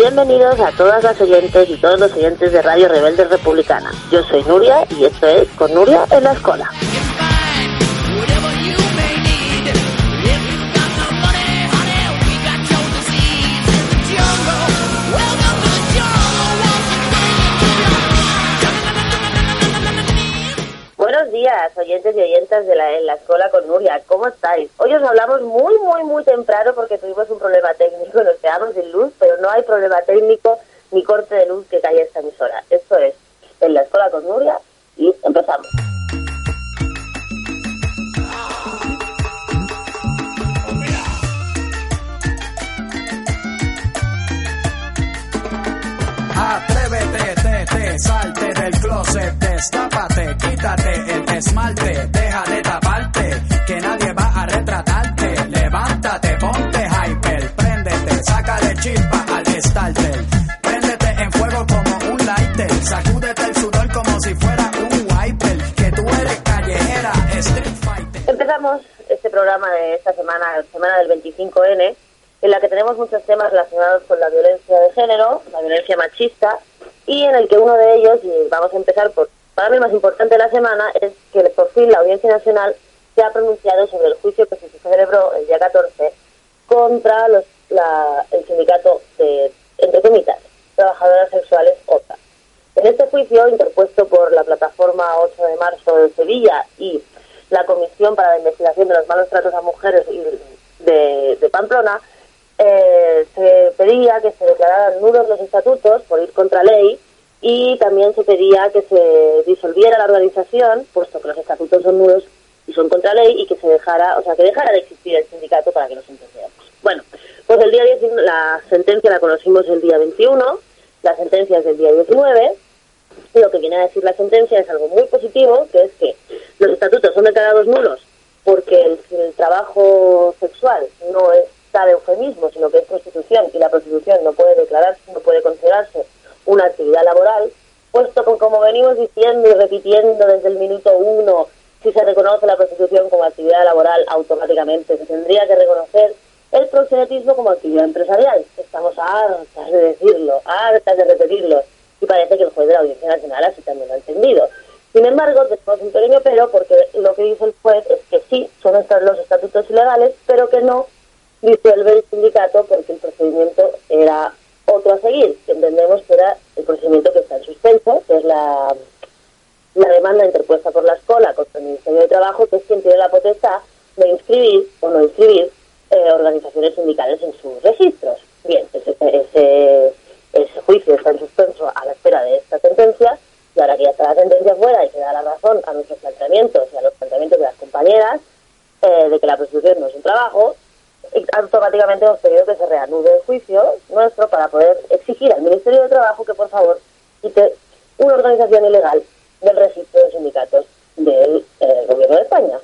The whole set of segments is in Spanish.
Bienvenidos a todas las oyentes y todos los oyentes de Radio Rebelde Republicana. Yo soy Nuria y esto es Con Nuria en la Escuela. Oyentes y oyentas de la, en la escuela con Nuria. ¿Cómo estáis? Hoy os hablamos muy, muy, muy temprano porque tuvimos un problema técnico, nos quedamos sin luz, pero no hay problema técnico ni corte de luz que caiga esta emisora. Esto es en la escuela con Nuria y empezamos. Salte del closet, destápate, quítate el esmalte, deja de taparte, que nadie va a retratarte. Levántate, ponte hyper, préndete, sácale chispa al starter. Préndete en fuego como un lighter, sacúdete el sudor como si fuera un wiper, que tú eres callejera, street fighter. Empezamos este programa de esta semana, semana del 25N, en la que tenemos muchos temas relacionados con la violencia de género, la violencia machista, y en el que uno de ellos, y vamos a empezar por, para mí el más importante de la semana, es que por fin la Audiencia Nacional se ha pronunciado sobre el juicio que se celebró el día 14 contra los, la, el sindicato de, entre comillas, trabajadoras sexuales OTA. En este juicio, interpuesto por la plataforma 8 de marzo de Sevilla y la Comisión para la Investigación de los Malos Tratos a Mujeres de, de Pamplona, eh, se pedía que se declararan nulos los estatutos por ir contra ley y también se pedía que se disolviera la organización, puesto que los estatutos son nulos y son contra ley, y que se dejara, o sea, que dejara de existir el sindicato para que nos entendamos. Bueno, pues el día 10, la sentencia la conocimos el día 21, la sentencia es del día 19, y lo que viene a decir la sentencia es algo muy positivo, que es que los estatutos son declarados nulos porque el, el trabajo sexual no es de eufemismo, sino que es prostitución y la prostitución no puede declararse, no puede considerarse una actividad laboral, puesto que como venimos diciendo y repitiendo desde el minuto uno, si se reconoce la prostitución como actividad laboral, automáticamente se tendría que reconocer el proxenetismo como actividad empresarial. Estamos hartas de decirlo, hartas de repetirlo, y parece que el juez de la Audiencia Nacional así también lo ha entendido. Sin embargo, tenemos un pequeño pero, porque lo que dice el juez es que sí, son estos los estatutos ilegales, pero que no disuelve el sindicato porque el procedimiento era otro a seguir, que entendemos que era el procedimiento que está en suspenso, que es la, la demanda interpuesta por la escuela contra el Ministerio de Trabajo, que es quien tiene la potestad de inscribir o no inscribir eh, organizaciones sindicales en sus registros. Bien, ese, ese, ese juicio está en suspenso a la espera de esta sentencia y ahora que ya está la sentencia fuera y que da la razón a nuestros planteamientos y a los planteamientos de las compañeras eh, de que la prostitución no es un trabajo, automáticamente hemos pedido que se reanude el juicio nuestro para poder exigir al Ministerio de Trabajo que por favor quite una organización ilegal del registro de sindicatos del eh, gobierno de España.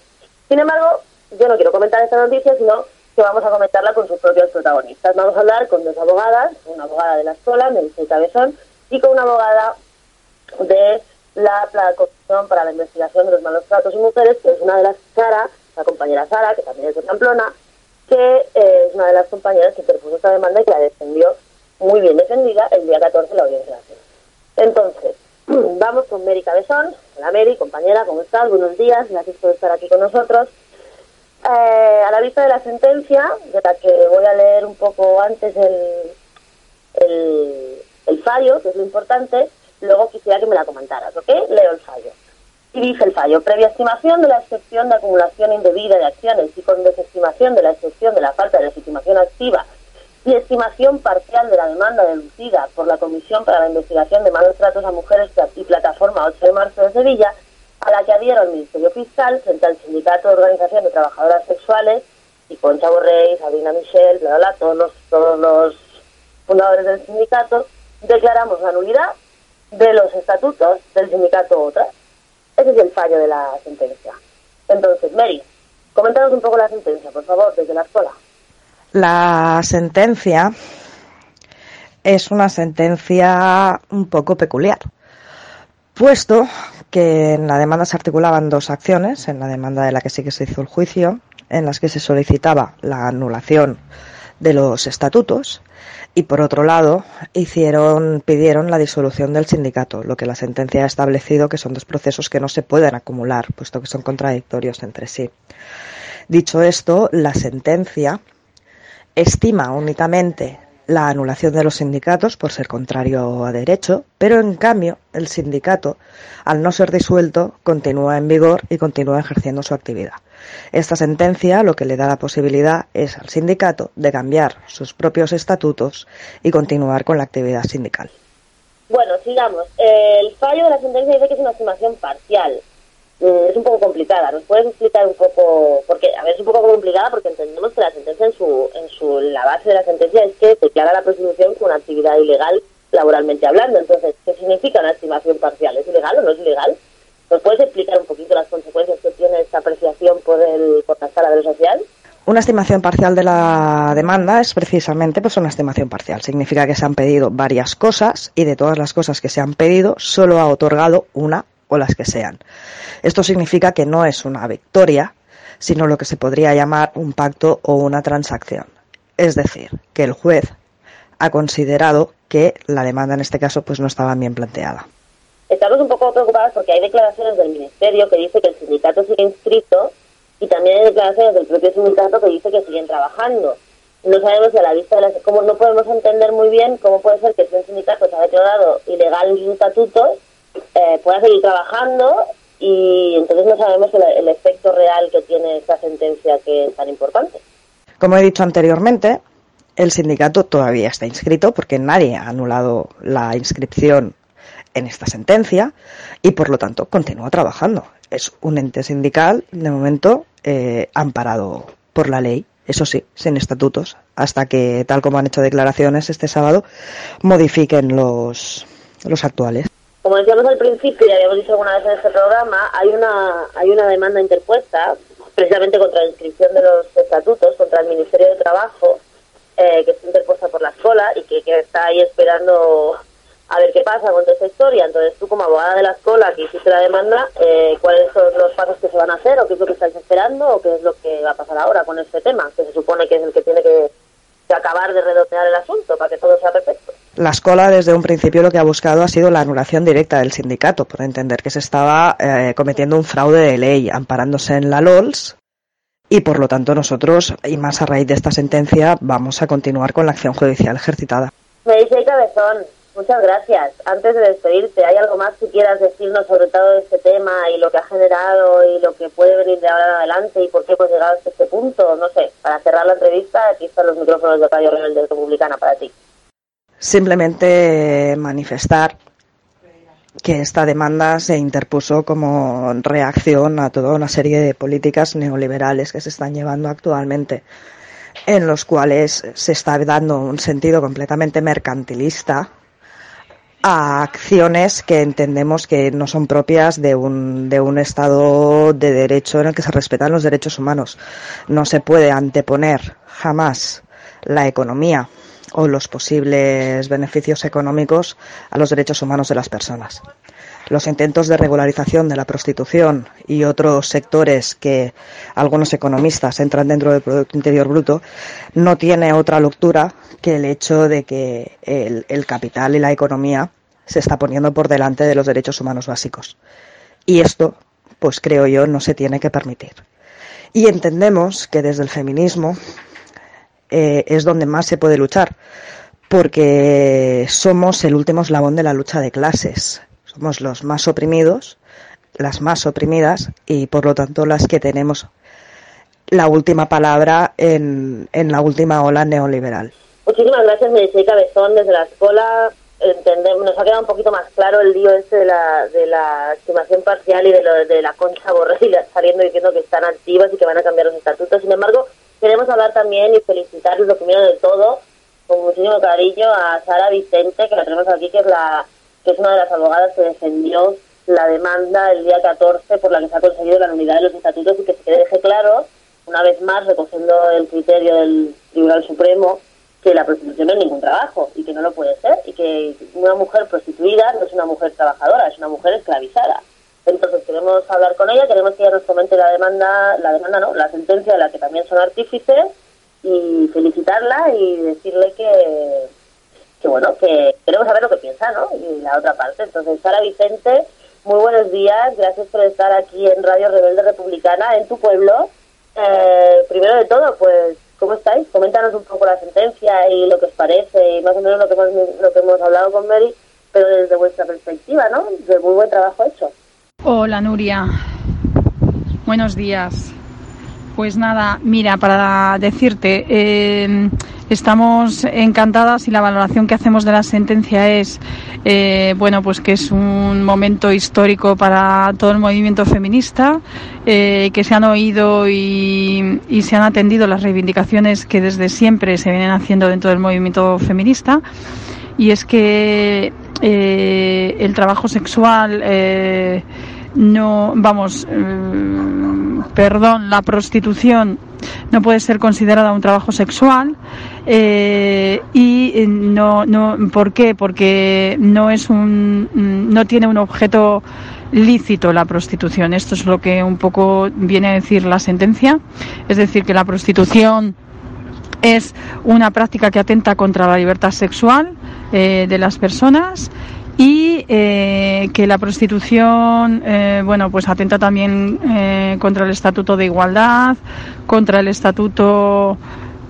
Sin embargo, yo no quiero comentar esta noticia, sino que vamos a comentarla con sus propios protagonistas. Vamos a hablar con dos abogadas, una abogada de la escuela, Melissa Cabezón, y con una abogada de la, la Comisión para la Investigación de los Malos Tratos y Mujeres, que es una de las Sara, la compañera Sara, que también es de Pamplona, que eh, es una de las compañeras que interpuso esta demanda y que la defendió muy bien defendida el día 14 de la Audiencia. Entonces, vamos con Mary Cabezón. Hola Mary, compañera, ¿cómo estás? Buenos días, gracias por estar aquí con nosotros. Eh, a la vista de la sentencia, de la que voy a leer un poco antes el, el, el fallo, que es lo importante, luego quisiera que me la comentaras, ¿ok? Leo el fallo. Y dice el fallo, previa estimación de la excepción de acumulación indebida de acciones y con desestimación de la excepción de la falta de legitimación activa y estimación parcial de la demanda deducida por la Comisión para la Investigación de Malos Tratos a Mujeres y Plataforma 8 de Marzo de Sevilla, a la que adhieron el Ministerio Fiscal frente al Sindicato de Organización de Trabajadoras Sexuales y Concha Borrell, Sabrina Michel, bla, bla, todos los, todos los fundadores del sindicato, declaramos la nulidad de los estatutos del sindicato OTRA ese es el fallo de la sentencia. Entonces, Mary, coméntanos un poco la sentencia, por favor, desde la escuela. La sentencia es una sentencia un poco peculiar, puesto que en la demanda se articulaban dos acciones, en la demanda de la que sí que se hizo el juicio, en las que se solicitaba la anulación de los estatutos y por otro lado pidieron la disolución del sindicato, lo que la sentencia ha establecido que son dos procesos que no se pueden acumular, puesto que son contradictorios entre sí. Dicho esto, la sentencia estima únicamente la anulación de los sindicatos por ser contrario a derecho, pero en cambio el sindicato, al no ser disuelto, continúa en vigor y continúa ejerciendo su actividad. Esta sentencia lo que le da la posibilidad es al sindicato de cambiar sus propios estatutos y continuar con la actividad sindical. Bueno, sigamos. El fallo de la sentencia dice que es una estimación parcial. Mm, es un poco complicada. ¿Nos puedes explicar un poco? Porque, a ver, es un poco complicada porque entendemos que la sentencia en su, en su, la base de la sentencia es que declara la prostitución como una actividad ilegal laboralmente hablando. Entonces, ¿qué significa una estimación parcial? ¿Es ilegal o no es ilegal? ¿Nos puedes explicar un poquito las consecuencias que tiene esta apreciación por, el, por la escala de lo social? Una estimación parcial de la demanda es precisamente pues una estimación parcial. Significa que se han pedido varias cosas y de todas las cosas que se han pedido solo ha otorgado una o las que sean. Esto significa que no es una victoria, sino lo que se podría llamar un pacto o una transacción. Es decir, que el juez ha considerado que la demanda en este caso pues no estaba bien planteada. Estamos un poco preocupados porque hay declaraciones del Ministerio que dice que el sindicato sigue inscrito y también hay declaraciones del propio sindicato que dice que siguen trabajando. No sabemos si a la vista de las... Cómo no podemos entender muy bien cómo puede ser que si un sindicato se ha declarado ilegal en sus estatutos eh, pueda seguir trabajando y entonces no sabemos el, efecto real que tiene esta sentencia que es tan importante. Como he dicho anteriormente, el sindicato todavía está inscrito porque nadie ha anulado la inscripción en esta sentencia y por lo tanto continúa trabajando. Es un ente sindical de momento eh, amparado por la ley, eso sí, sin estatutos, hasta que, tal como han hecho declaraciones este sábado, modifiquen los, los actuales. Como decíamos al principio y habíamos dicho alguna vez en este programa, hay una, hay una demanda interpuesta precisamente contra la inscripción de los estatutos, contra el Ministerio de Trabajo, eh, que está interpuesta por la escuela y que, está ahí esperando a ver qué pasa con toda esta historia. Entonces, tú como abogada de la escuela que hiciste la demanda, eh, ¿cuáles son los pasos que se van a hacer o qué es lo que estáis esperando o qué es lo que va a pasar ahora con este tema, que se supone que es el que tiene que, que acabar de redondear el asunto para que todo sea perfecto? La escuela desde un principio lo que ha buscado ha sido la anulación directa del sindicato, por entender que se estaba eh, cometiendo un fraude de ley, amparándose en la LOLS, y por lo tanto nosotros, y más a raíz de esta sentencia, vamos a continuar con la acción judicial ejercitada. Me dice Cabezón, muchas gracias. Antes de despedirte, ¿hay algo más que quieras decirnos sobre todo este tema y lo que ha generado y lo que puede venir de ahora en adelante y por qué hemos llegado hasta este punto? No sé, para cerrar la entrevista, aquí están los micrófonos de Radio Rebelde Republicana para ti simplemente manifestar que esta demanda se interpuso como reacción a toda una serie de políticas neoliberales que se están llevando actualmente, en los cuales se está dando un sentido completamente mercantilista a acciones que entendemos que no son propias de un, de un Estado de derecho en el que se respetan los derechos humanos. No se puede anteponer jamás la economía o los posibles beneficios económicos a los derechos humanos de las personas. Los intentos de regularización de la prostitución y otros sectores que algunos economistas entran dentro del Producto Interior Bruto no tiene otra lectura que el hecho de que el, el capital y la economía se está poniendo por delante de los derechos humanos básicos. Y esto, pues creo yo, no se tiene que permitir. Y entendemos que desde el feminismo eh, es donde más se puede luchar, porque somos el último eslabón de la lucha de clases. Somos los más oprimidos, las más oprimidas y por lo tanto las que tenemos la última palabra en, en la última ola neoliberal. Muchísimas gracias, Medicey Cabezón, desde la escuela. Entendemos, nos ha quedado un poquito más claro el lío este de la, de la estimación parcial y de, lo, de la concha borrega saliendo diciendo que están activas y que van a cambiar los estatutos. Sin embargo, Queremos hablar también y felicitarles lo primero de todo, con muchísimo cariño, a Sara Vicente, que la tenemos aquí, que es, la, que es una de las abogadas que defendió la demanda el día 14 por la que se ha conseguido la unidad de los estatutos y que se deje claro, una vez más, recogiendo el criterio del Tribunal Supremo, que la prostitución es ningún trabajo y que no lo puede ser y que una mujer prostituida no es una mujer trabajadora, es una mujer esclavizada. Entonces queremos hablar con ella, queremos que ella nos comente la demanda, la demanda no, la sentencia de la que también son artífices y felicitarla y decirle que, que bueno, que queremos saber lo que piensa, ¿no? Y la otra parte. Entonces, Sara Vicente, muy buenos días, gracias por estar aquí en Radio Rebelde Republicana, en tu pueblo. Eh, primero de todo, pues, ¿cómo estáis? Coméntanos un poco la sentencia y lo que os parece y más o menos lo que hemos, lo que hemos hablado con Mary, pero desde vuestra perspectiva, ¿no? De muy buen trabajo hecho. Hola, Nuria. Buenos días. Pues nada, mira, para decirte, eh, estamos encantadas y la valoración que hacemos de la sentencia es, eh, bueno, pues que es un momento histórico para todo el movimiento feminista, eh, que se han oído y, y, se han atendido las reivindicaciones que desde siempre se vienen haciendo dentro del movimiento feminista. Y es que el trabajo sexual no, vamos, eh, perdón, la prostitución no puede ser considerada un trabajo sexual eh, y eh, no, no, ¿por qué? Porque no es un, no tiene un objeto lícito la prostitución. Esto es lo que un poco viene a decir la sentencia, es decir, que la prostitución es una práctica que atenta contra la libertad sexual de las personas y eh, que la prostitución eh, bueno pues atenta también eh, contra el estatuto de igualdad contra el estatuto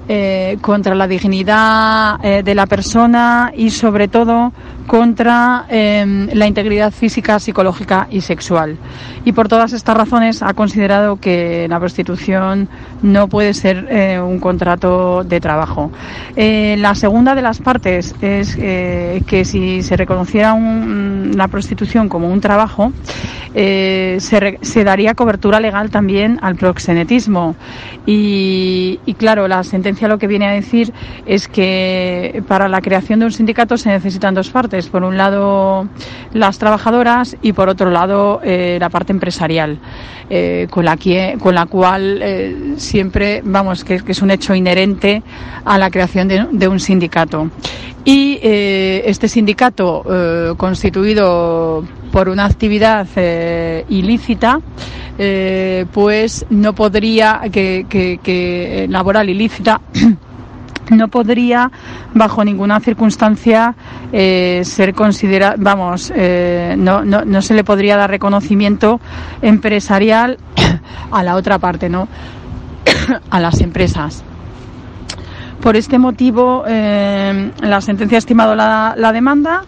eh, contra la dignidad de la persona y sobre todo contra la integridad física, psicológica y sexual. Y por todas estas razones ha considerado que la prostitución no puede ser eh, un contrato de trabajo. Eh, la segunda de las partes es eh, que si se reconociera un, la prostitución como un trabajo, se, daría cobertura legal también al proxenetismo. Y, claro, la sentencia lo que viene a decir es que para la creación de un sindicato se necesitan dos partes. Por un lado, las trabajadoras y por otro lado, la parte empresarial, con, la que, con la cual eh, siempre, vamos, que, que, es un hecho inherente a la creación de, un sindicato. Y este sindicato, constituido por una actividad ilícita, eh, pues no podría, que, laboral ilícita, no podría bajo ninguna circunstancia eh, ser considerado, vamos, eh, no, no, no, se le podría dar reconocimiento empresarial a la otra parte, ¿no? a las empresas. Por este motivo, eh, la sentencia ha estimado la, demanda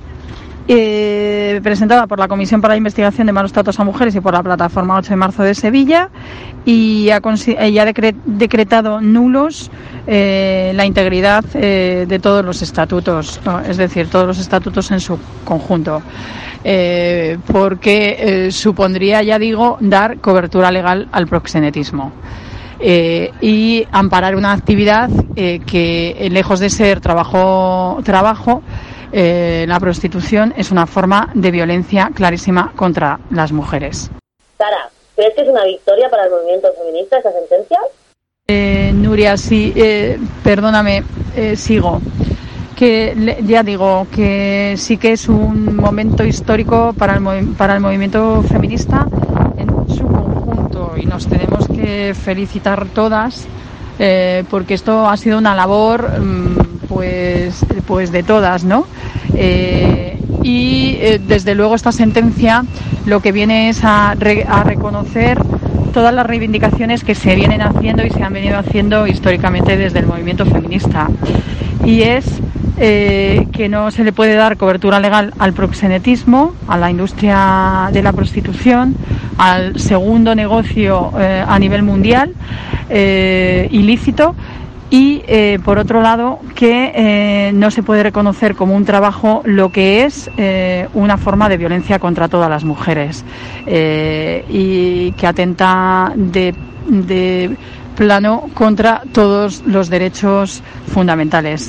eh, presentada por la Comisión para la Investigación de Malos Tratos a Mujeres y por la Plataforma 8 de Marzo de Sevilla y ha, y ha decre decretado nulos eh, la integridad eh, de todos los estatutos, es decir, todos los estatutos en su conjunto. Eh, porque supondría, ya digo, dar cobertura legal al proxenetismo. Eh, y amparar una actividad eh, que, lejos de ser trabajo, trabajo eh, la prostitución es una forma de violencia clarísima contra las mujeres. Sara, ¿crees que es una victoria para el movimiento feminista esta sentencia? Eh, Nuria, sí, eh, perdóname, eh, sigo. Que ya digo que sí que es un momento histórico para el, para el movimiento feminista y nos tenemos que felicitar todas eh, porque esto ha sido una labor mmm, pues, pues de todas, ¿no? Eh, y eh, desde luego esta sentencia lo que viene es a, reconocer todas las reivindicaciones que se vienen haciendo y se han venido haciendo históricamente desde el movimiento feminista. Y es eh, que no se le puede dar cobertura legal al proxenetismo, a la industria de la prostitución, al segundo negocio eh, a nivel mundial eh, ilícito y por otro lado que no se puede reconocer como un trabajo lo que es una forma de violencia contra todas las mujeres y que atenta de, plano contra todos los derechos fundamentales.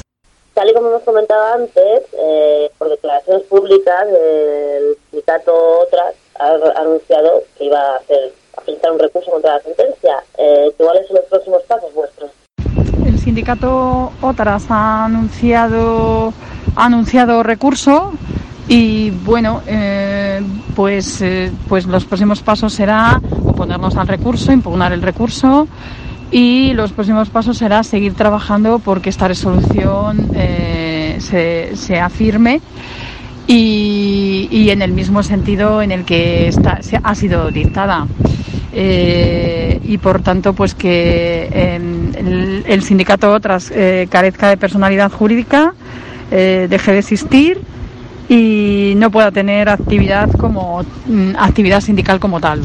Tal y como hemos comentado antes, eh, por declaraciones públicas, el sindicato Otras ha anunciado que iba a, hacer, a presentar un recurso contra la sentencia. ¿Cuáles son los próximos pasos vuestros? el sindicato Otras ha anunciado, ha anunciado recurso y bueno, eh, pues, eh, pues los próximos pasos será oponernos al recurso, impugnar el recurso y los próximos pasos será seguir trabajando porque esta resolución eh, se, afirme y, en el mismo sentido en el que está, se ha sido dictada. Eh, y por tanto pues que em, el, sindicato tras eh, carezca de personalidad jurídica eh, deje de existir y no pueda tener actividad como mm, actividad sindical como tal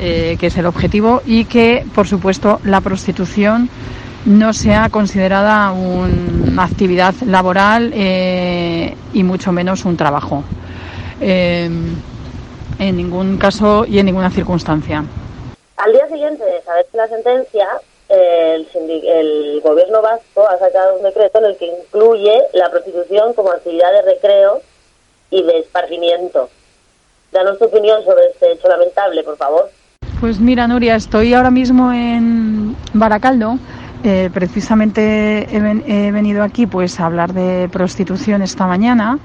que es el objetivo y que por supuesto la prostitución no sea considerada una actividad laboral eh, y mucho menos un trabajo. Eh, en ningún caso y en ninguna circunstancia. Al día siguiente de saberse la sentencia, el, el, gobierno vasco ha sacado un decreto en el que incluye la prostitución como actividad de recreo y de esparcimiento. Danos tu opinión sobre este hecho lamentable, por favor. Pues mira, Nuria, estoy ahora mismo en Baracaldo eh, precisamente he, venido aquí pues a hablar de prostitución esta mañana,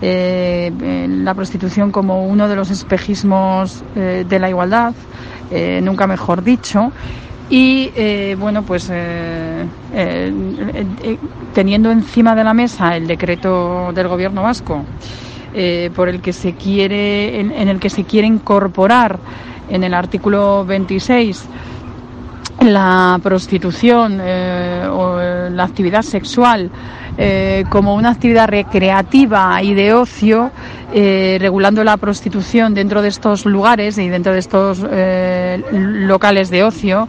eh, la prostitución como uno de los espejismos eh, de la igualdad, nunca mejor dicho. Y bueno, pues teniendo encima de la mesa el decreto del Gobierno vasco por el que se quiere, en el que se quiere incorporar en el artículo 26 la prostitución eh, o la actividad sexual eh, como una actividad recreativa y de ocio, eh, regulando la prostitución dentro de estos lugares y dentro de estos locales de ocio,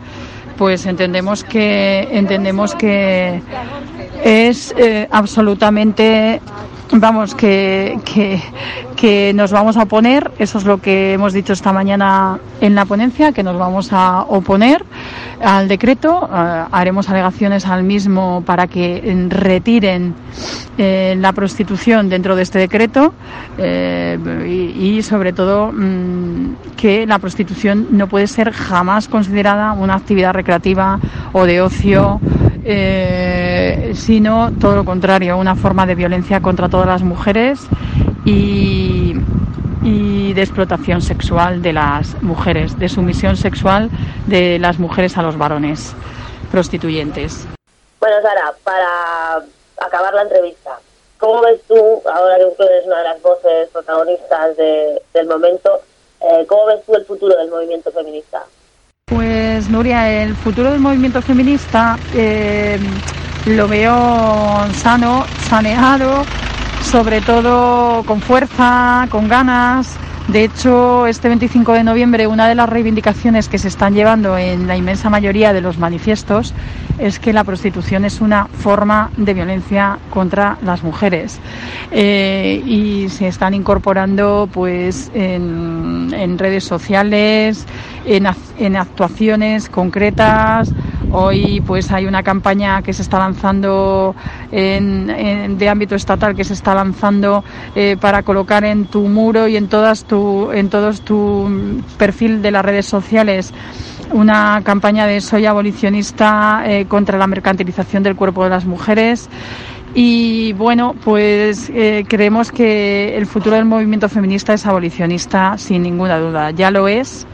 pues entendemos que entendemos que es absolutamente vamos, que, que, nos vamos a oponer, eso es lo que hemos dicho esta mañana en la ponencia, que nos vamos a oponer al decreto, eh, haremos alegaciones al mismo para que retiren eh, la prostitución dentro de este decreto. Eh, y, sobre todo mm, que la prostitución no puede ser jamás considerada una actividad recreativa o de ocio. Eh, sino todo lo contrario, una forma de violencia contra todas las mujeres y, de explotación sexual de las mujeres, de sumisión sexual de las mujeres a los varones prostituyentes. Bueno, Sara, para acabar la entrevista, ¿cómo ves tú, ahora que eres una de las voces protagonistas del momento, eh, cómo ves tú el futuro del movimiento feminista? Pues Nuria, el futuro del movimiento feminista eh, lo veo sano, saneado, sobre todo con fuerza, con ganas. De hecho, este 25 de noviembre una de las reivindicaciones que se están llevando en la inmensa mayoría de los manifiestos es que la prostitución es una forma de violencia contra las mujeres eh, y se están incorporando pues en redes sociales, en, actuaciones concretas. Hoy pues hay una campaña que se está lanzando en, de ámbito estatal que se está lanzando eh, para colocar en tu muro y en todas tu en todos tu perfil de las redes sociales una campaña de soy abolicionista eh, contra la mercantilización del cuerpo de las mujeres. Y bueno, pues eh, creemos que el futuro del movimiento feminista es abolicionista, sin ninguna duda. Ya lo es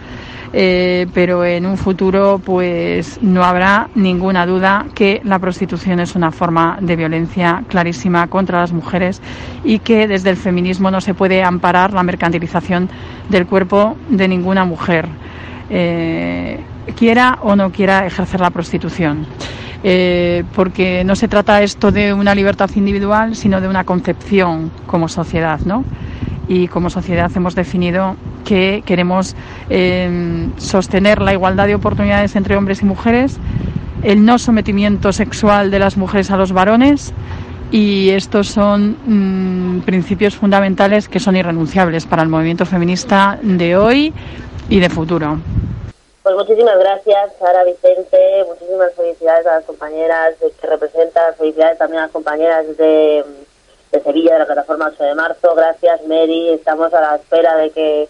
eh, pero en un futuro pues no habrá ninguna duda que la prostitución es una forma de violencia clarísima contra las mujeres y que desde el feminismo no se puede amparar la mercantilización del cuerpo de ninguna mujer, eh, quiera o no quiera ejercer la prostitución. Eh, porque no se trata esto de una libertad individual, sino de una concepción como sociedad, ¿no? y como sociedad hemos definido que queremos em, sostener la igualdad de oportunidades entre hombres y mujeres, el no sometimiento sexual de las mujeres a los varones y estos son mm, principios fundamentales que son irrenunciables para el movimiento feminista de hoy y de futuro. Pues muchísimas gracias, Sara Vicente. Muchísimas felicidades a las compañeras que representan. Felicidades también a las compañeras de de Sevilla, de la plataforma 8 de marzo. Gracias, Mary. Estamos a la espera de que,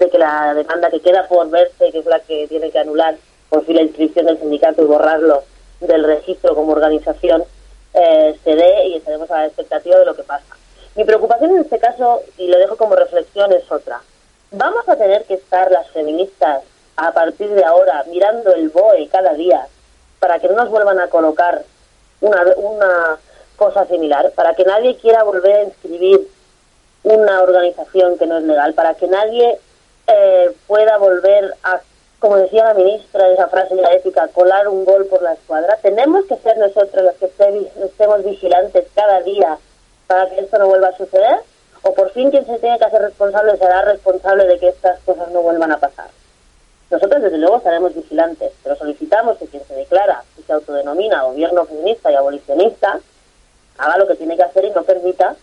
de que la demanda que queda por verse, que es la que tiene que anular por fin la inscripción del sindicato y borrarlo del registro como organización, eh, se dé y estaremos a la expectativa de lo que pasa. Mi preocupación en este caso, y lo dejo como reflexión, es otra. ¿Vamos a tener que estar las feministas a partir de ahora mirando el BOE cada día para que no nos vuelvan a colocar una, una cosa similar, para que nadie quiera volver a inscribir una organización que no es legal, para que nadie eh, pueda volver a, como decía la ministra de esa frase ya épica, colar un gol por la escuadra, tenemos que ser nosotros los que estemos vigilantes cada día para que esto no vuelva a suceder, o por fin quien se tiene que hacer responsable será responsable de que estas cosas no vuelvan a pasar. Nosotros, desde luego, estaremos vigilantes, pero solicitamos que quien se declara y se autodenomina gobierno feminista y abolicionista haga lo que tiene que hacer y no permita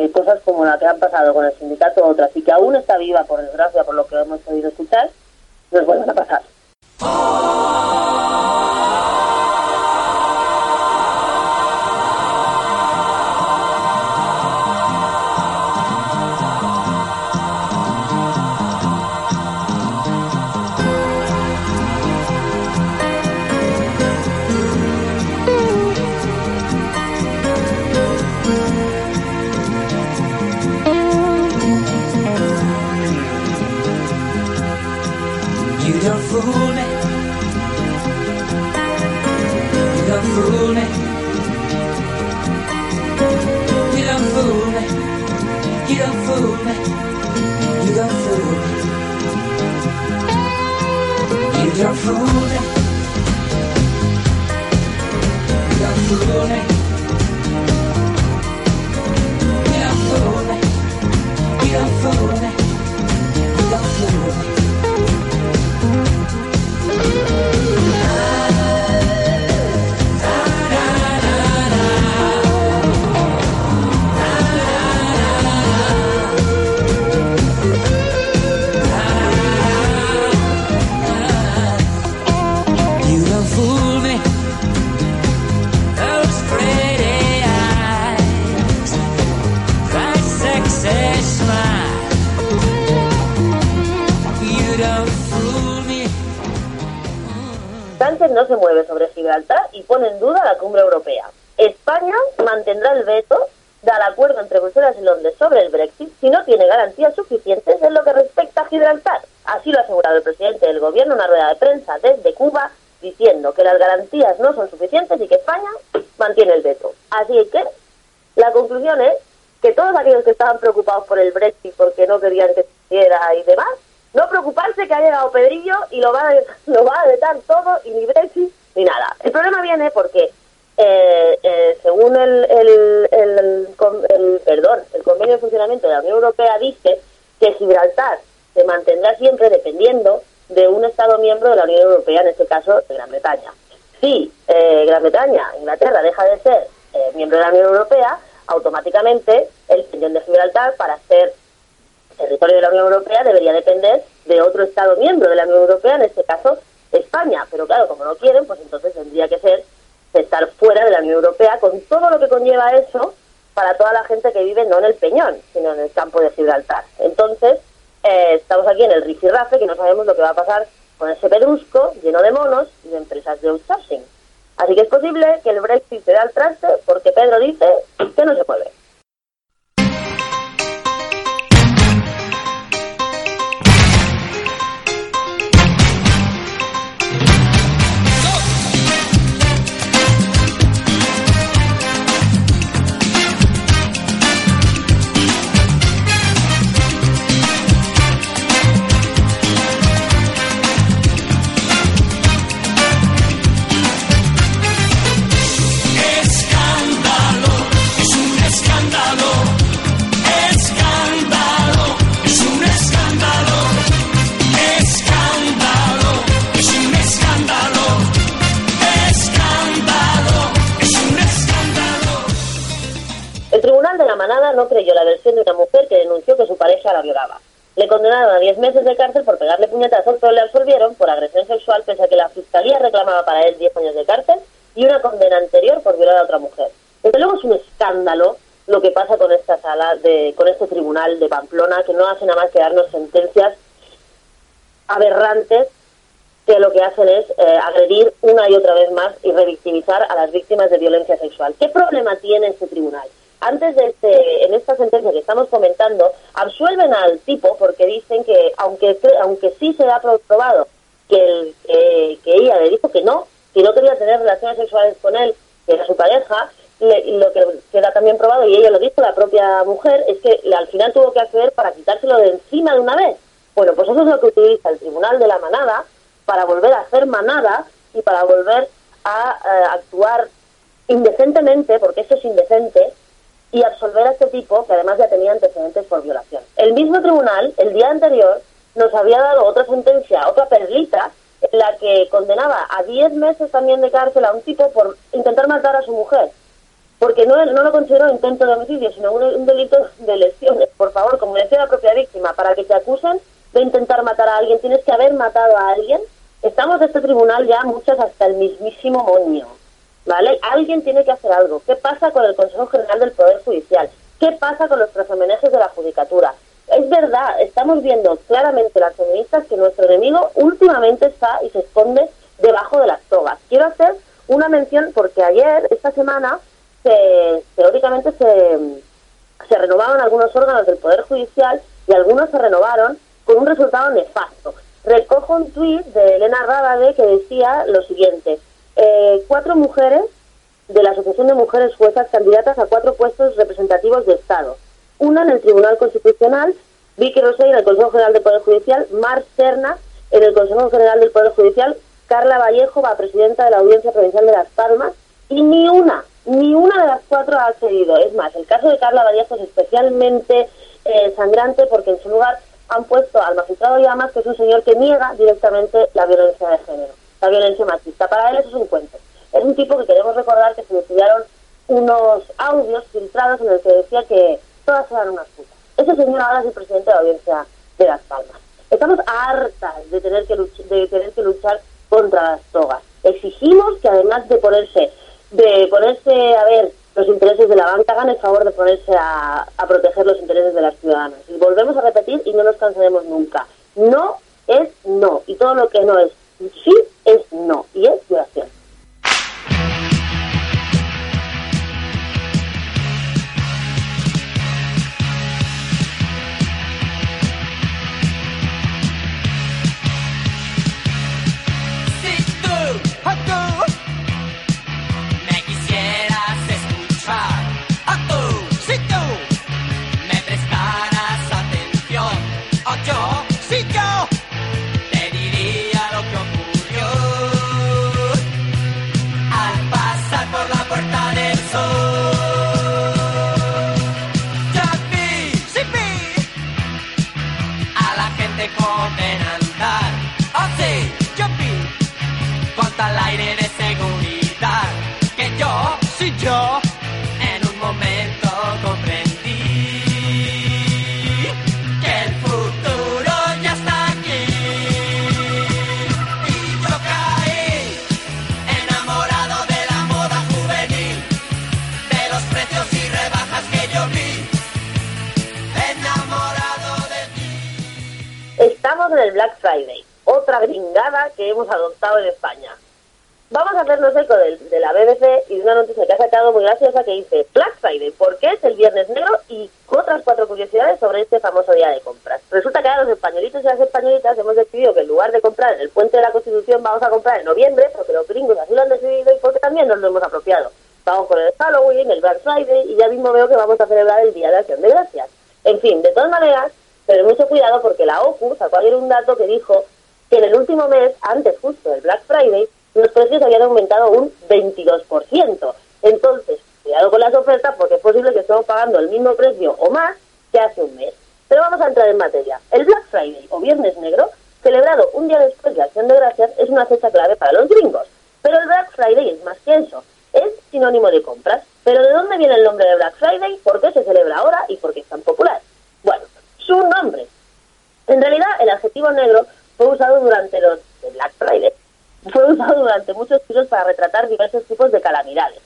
que cosas como la que han pasado con el sindicato otras y que aún está viva, por desgracia, por lo que hemos podido escuchar, nos vuelvan a pasar. No se mueve sobre Gibraltar y pone en duda la cumbre europea. España mantendrá el veto del acuerdo entre Bruselas y Londres sobre el Brexit si no tiene garantías suficientes en lo que respecta a Gibraltar. Así lo ha asegurado el presidente del gobierno en una rueda de prensa desde Cuba, diciendo que las garantías no son suficientes y que España mantiene el veto. Así que la conclusión es que todos aquellos que estaban preocupados por el Brexit porque no querían que se hiciera y demás, no preocuparse que ha llegado Pedrillo y lo va a, lo va a vetar todo y ni Brexit ni nada. El problema viene porque, eh, eh, según el, el, el, perdón, el convenio de funcionamiento de la Unión Europea dice que Gibraltar se mantendrá siempre dependiendo de un Estado miembro de la Unión Europea, en este caso de Gran Bretaña. Si eh, Gran Bretaña, Inglaterra, deja de ser miembro de la Unión Europea, automáticamente el señor de Gibraltar, para ser territorio de la Unión Europea debería depender de otro Estado miembro de la Unión Europea, en este caso España. Pero claro, como no quieren, pues entonces tendría que ser estar fuera de la Unión Europea con todo lo que conlleva eso para toda la gente que vive no en el Peñón, sino en el campo de Gibraltar. Entonces, eh, estamos aquí en el rifirrafe que no sabemos lo que va a pasar con ese pedrusco lleno de monos y de empresas de outsourcing. Así que es posible que el Brexit se dé al traste porque Pedro dice que no se puede. No creyó la versión de una mujer que denunció que su pareja la violaba. Le condenaron a 10 meses de cárcel por pegarle puñetazos, pero le absolvieron por agresión sexual, pese a que la fiscalía reclamaba para él 10 años de cárcel y una condena anterior por violar a otra mujer. Desde luego es un escándalo lo que pasa con esta sala, de, con este tribunal de Pamplona, que no hace nada más que darnos sentencias aberrantes que lo que hacen es eh, agredir una y otra vez más y revictimizar a las víctimas de violencia sexual. ¿Qué problema tiene este tribunal? Antes de este, en esta sentencia que estamos comentando, absuelven al tipo porque dicen que, aunque, aunque sí se ha probado que, el, que ella le dijo que no, que no quería tener relaciones sexuales con él, que era su pareja, lo que queda también probado, y ella lo dijo, la propia mujer, es que al final tuvo que acceder para quitárselo de encima de una vez. Bueno, pues eso es lo que utiliza el Tribunal de la Manada para volver a hacer manada y para volver a eh, actuar indecentemente, porque eso es indecente, y absolver a este tipo, que además ya tenía antecedentes por violación. El mismo tribunal, el día anterior, nos había dado otra sentencia, otra perlita, en la que condenaba a 10 meses también de cárcel a un tipo por intentar matar a su mujer. Porque no, no lo considero intento de homicidio, sino un, delito de lesiones. Por favor, como decía la propia víctima, para que te acusen de intentar matar a alguien, tienes que haber matado a alguien. Estamos de este tribunal ya muchas hasta el mismísimo moño. ¿Vale? Alguien tiene que hacer algo. ¿Qué pasa con el Consejo General del Poder Judicial? ¿Qué pasa con los trazomenejes de la Judicatura? Es verdad, estamos viendo claramente las feministas que nuestro enemigo últimamente está y se esconde debajo de las togas. Quiero hacer una mención porque ayer, esta semana, se, teóricamente se, se renovaron algunos órganos del Poder Judicial y algunos se renovaron con un resultado nefasto. Recojo un tuit de Elena Rábade que decía lo siguiente. Eh, cuatro mujeres de la Asociación de Mujeres Juezas candidatas a cuatro puestos representativos de Estado una en el Tribunal Constitucional, Vicky Rosell en el Consejo General del Poder Judicial, Mar Serna en el Consejo General del Poder Judicial, Carla Vallejo va presidenta de la Audiencia Provincial de Las Palmas y ni una, ni una de las cuatro ha accedido. Es más, el caso de Carla Vallejo es especialmente eh, sangrante porque en su lugar han puesto al magistrado Llamas, que es un señor que niega directamente la violencia de género, la violencia machista. Para él eso es un cuento. Es un tipo que queremos recordar que se le estudiaron unos audios filtrados en el que decía que todas eran unas putas. Ese señor ahora es el presidente de la audiencia de Las Palmas. Estamos hartas de tener que, de tener que luchar contra las togas. Exigimos que además de ponerse, de ponerse a ver los intereses de la banca, hagan el favor de ponerse a, a proteger los intereses de las ciudadanas. Y volvemos a repetir y no nos cansaremos nunca. No es no. Y todo lo que no es sí es no. Y es violación. en que hemos adoptado en España. Vamos a hacernos eco de, de, la BBC y de una noticia que ha sacado muy graciosa que dice Black Friday, ¿por qué es el Viernes Negro? Y otras cuatro curiosidades sobre este famoso día de compras. Resulta que ahora los españolitos y las españolitas hemos decidido que en lugar de comprar en el puente de la Constitución vamos a comprar en noviembre, porque los gringos así lo han decidido y porque también nos lo hemos apropiado. Vamos con el Halloween, el Black Friday y ya mismo veo que vamos a celebrar el Día de Acción de Gracias. En fin, de todas maneras, pero mucho cuidado porque la OCU sacó ayer un dato que dijo que en el último mes, antes justo del Black Friday, los precios habían aumentado un 22%. Entonces, cuidado con las ofertas porque es posible que estemos pagando el mismo precio o más que hace un mes. Pero vamos a entrar en materia. El Black Friday o Viernes Negro, celebrado un día después de Acción de Gracias, es una fecha clave para los gringos. Pero el Black Friday es más que eso. Es sinónimo de compras. Pero ¿de dónde viene el nombre de Black Friday? ¿Por qué se celebra ahora y por qué es tan popular? Bueno, su nombre. En realidad, el adjetivo negro fue usado durante los Black Friday. Fue usado durante muchos siglos para retratar diversos tipos de calamidades.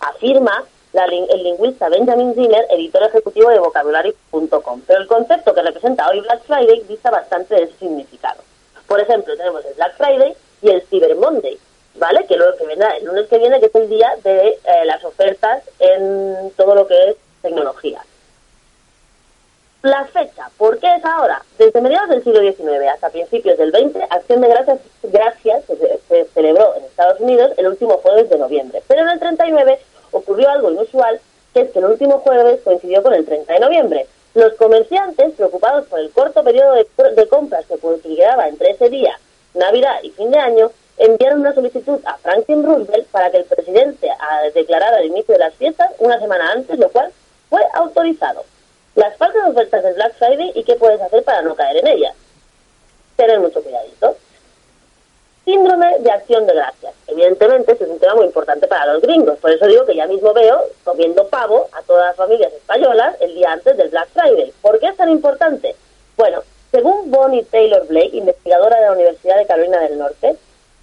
Afirma el lingüista Benjamin Zimmer, editor ejecutivo de vocabulario.com. Pero el concepto que representa hoy Black Friday dista bastante de su significado. Por ejemplo, tenemos el Black Friday y el Cyber Monday, ¿vale? Que luego que vendrá el lunes que viene, que es el día de eh, las ofertas en todo lo que es tecnología. La fecha, ¿por qué es ahora? Desde mediados del siglo XIX hasta principios del XX, Acción de Gracias, gracias se, celebró en Estados Unidos el último jueves de noviembre. Pero en el 39 ocurrió algo inusual, que es que el último jueves coincidió con el 30 de noviembre. Los comerciantes, preocupados por el corto periodo de, compras que quedaba entre ese día, Navidad y fin de año, enviaron una solicitud a Franklin Roosevelt para que el presidente declarara el inicio de las fiestas una semana antes, lo cual fue autorizado. Las falsas ofertas del Black Friday y qué puedes hacer para no caer en ellas. Tener mucho cuidadito. Síndrome de acción de gracias. Evidentemente, este es un tema muy importante para los gringos. Por eso digo que ya mismo veo comiendo pavo a todas las familias españolas el día antes del Black Friday. ¿Por qué es tan importante? Bueno, según Bonnie Taylor Blake, investigadora de la Universidad de Carolina del Norte,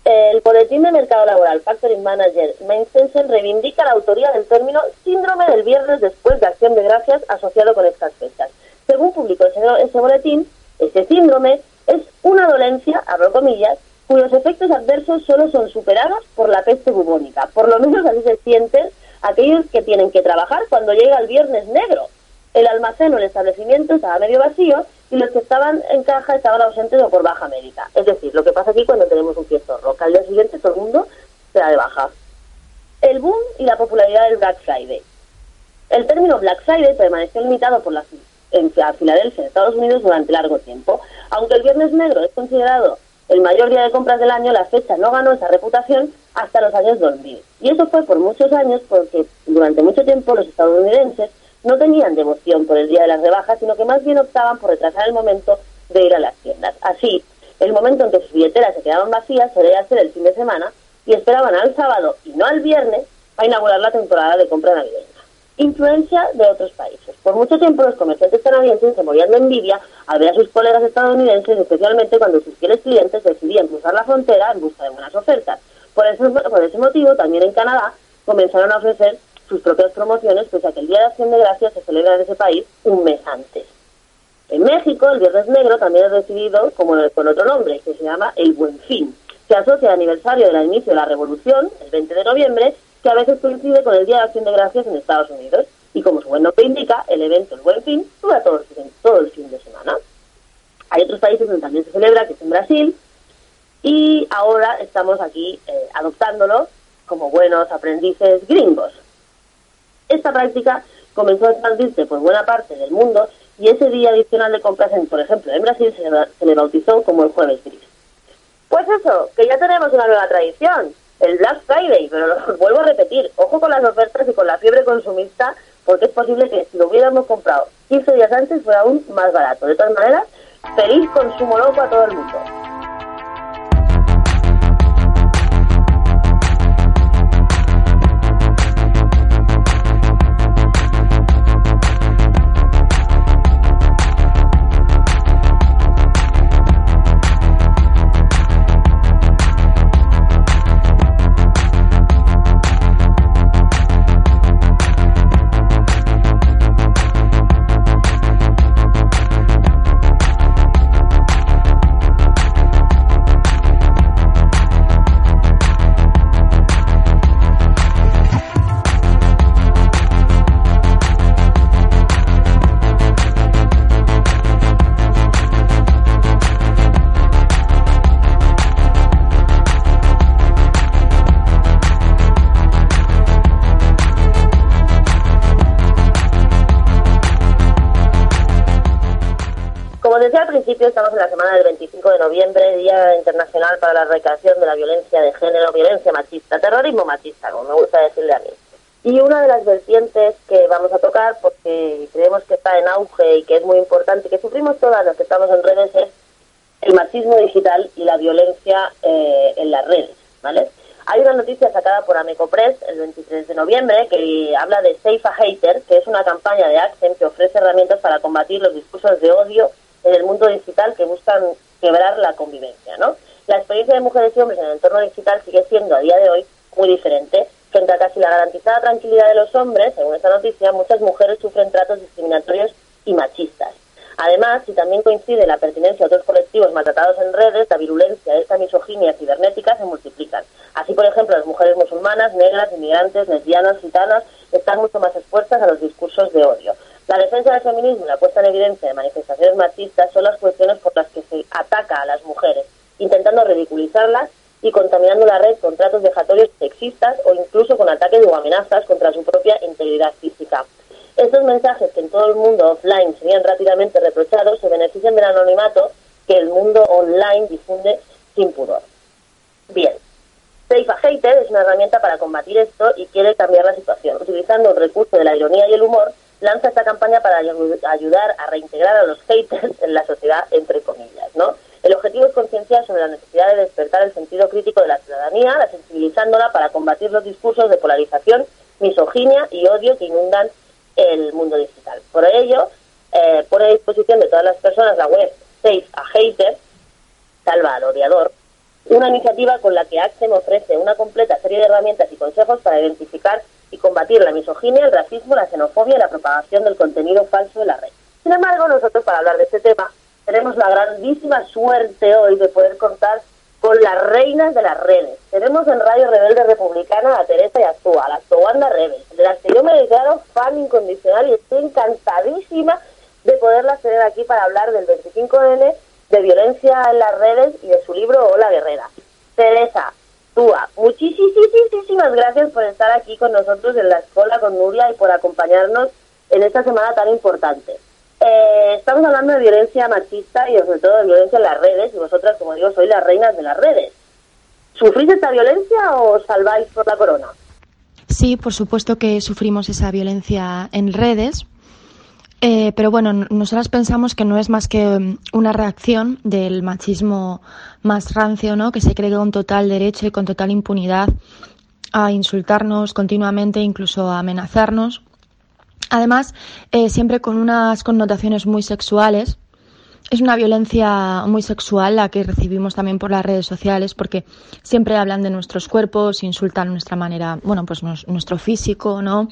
el Boletín de Mercado Laboral Factoring Manager Mainstensen reivindica la autoría del término síndrome del viernes después de acción de gracias asociado con estas fechas. Según publicó ese, boletín, este síndrome es una dolencia, abro comillas, cuyos efectos adversos solo son superados por la peste bubónica. Por lo menos así se sienten aquellos que tienen que trabajar cuando llega el viernes negro. El almacén o el establecimiento estaba medio vacío y los que estaban en caja estaban ausentes o por baja médica. Es decir, lo que pasa aquí cuando tenemos un fiestorro, que al día siguiente todo el mundo se da de baja. El boom y la popularidad del Black Friday. El término Black Friday permaneció limitado por la en Filadelfia, en Estados Unidos, durante largo tiempo. Aunque el Viernes Negro es considerado el mayor día de compras del año, la fecha no ganó esa reputación hasta los años 2000. Y eso fue por muchos años porque durante mucho tiempo los estadounidenses no tenían devoción por el día de las rebajas, sino que más bien optaban por retrasar el momento de ir a las tiendas. Así, el momento en que sus billeteras se quedaban vacías solía ser el fin de semana y esperaban al sábado y no al viernes a inaugurar la temporada de compra navideña. Influencia de otros países. Por mucho tiempo los comerciantes canadienses se morían de envidia al ver a sus colegas estadounidenses, especialmente cuando sus fieles clientes decidían cruzar la frontera en busca de buenas ofertas. Por ese, por ese motivo, también en Canadá comenzaron a ofrecer sus propias promociones, pese a que el Día de Acción de Gracias se celebra en ese país un mes antes. En México, el Viernes Negro también es recibido como con otro nombre, que se llama el Buen Fin. Se asocia al aniversario del inicio de la Revolución, el 20 de noviembre, que a veces coincide con el Día de Acción de Gracias en Estados Unidos. Y como su buen nombre indica, el evento El Buen Fin dura todo el, todo el fin de semana. Hay otros países donde también se celebra, que es en Brasil, y ahora estamos aquí eh, adoptándolo como buenos aprendices gringos. Esta práctica comenzó a expandirse por buena parte del mundo y ese día adicional de compras, en, por ejemplo, en Brasil se le, bautizó como el jueves gris. Pues eso, que ya tenemos una nueva tradición, el Black Friday, pero lo vuelvo a repetir, ojo con las ofertas y con la fiebre consumista, porque es posible que si lo hubiéramos comprado 15 días antes fuera aún más barato. De todas maneras, feliz consumo loco a todo el mundo. La semana del 25 de noviembre, Día Internacional para la Erradicación de la Violencia de Género, Violencia Machista, Terrorismo Machista, como me gusta decirle a mí. Y una de las vertientes que vamos a tocar, porque creemos que está en auge y que es muy importante, que sufrimos todas las que estamos en redes, es el machismo digital y la violencia eh, en las redes, ¿vale? Hay una noticia sacada por Ameco Press el 23 de noviembre que habla de Safe a Hater, que es una campaña de Accent que ofrece herramientas para combatir los discursos de odio en el mundo digital que buscan quebrar la convivencia, ¿no? La experiencia de mujeres y hombres en el entorno digital sigue siendo a día de hoy muy diferente. Frente a casi la garantizada tranquilidad de los hombres, según esta noticia, muchas mujeres sufren tratos discriminatorios y machistas. Además, si también coincide la pertinencia a otros colectivos maltratados en redes, la virulencia de esta misoginia cibernética se multiplican. Así, por ejemplo, las mujeres musulmanas, negras, inmigrantes, lesbianas, gitanas están mucho más expuestas a los discursos de odio. La defensa del feminismo y la puesta en evidencia de manifestaciones machistas son las cuestiones por las que se ataca a las mujeres, intentando ridiculizarlas y contaminando la red con tratos vejatorios sexistas o incluso con ataques o amenazas contra su propia integridad física. Estos mensajes que en todo el mundo offline serían rápidamente reprochados se benefician del anonimato que el mundo online difunde sin pudor. Bien, Safe Hater es una herramienta para combatir esto y quiere cambiar la situación. Utilizando el recurso de la ironía y el humor, lanza esta campaña para ayudar a reintegrar a los haters en la sociedad, entre comillas, ¿no? El objetivo es concienciar sobre la necesidad de despertar el sentido crítico de la ciudadanía, la sensibilizándola para combatir los discursos de polarización, misoginia y odio que inundan el mundo digital. Por ello, eh, pone a disposición de todas las personas la web Safe a Hater, salva al odiador, una iniciativa con la que Axem ofrece una completa serie de herramientas y consejos para identificar y combatir la misoginia, el racismo, la xenofobia y la propagación del contenido falso de la red. Sin embargo, nosotros para hablar de este tema tenemos la grandísima suerte hoy de poder contar con las reinas de las redes. Tenemos en Radio Rebelde Republicana a Teresa y Azúa, a la Towanda Rebel, de las que yo me declaro fan incondicional y estoy encantadísima de poderlas tener aquí para hablar del 25N, de violencia en las redes y de su libro Hola Guerrera. Teresa, Túa, muchísimas gracias por estar aquí con nosotros en la escuela con Nuria y por acompañarnos en esta semana tan importante. Eh, estamos hablando de violencia machista y sobre todo de violencia en las redes y vosotras, como digo, sois las reinas de las redes. ¿Sufrís esta violencia o salváis por la corona? Sí, por supuesto que sufrimos esa violencia en redes, eh, pero bueno, nosotras pensamos que no es más que mm, una reacción del machismo más rancio, ¿no? Que se cree con total derecho y con total impunidad a insultarnos continuamente, incluso a amenazarnos. Además, eh, siempre con unas connotaciones muy sexuales, es una violencia muy sexual la que recibimos también por las redes sociales porque siempre hablan de nuestros cuerpos, insultan nuestra manera, bueno, pues nuestro físico, ¿no?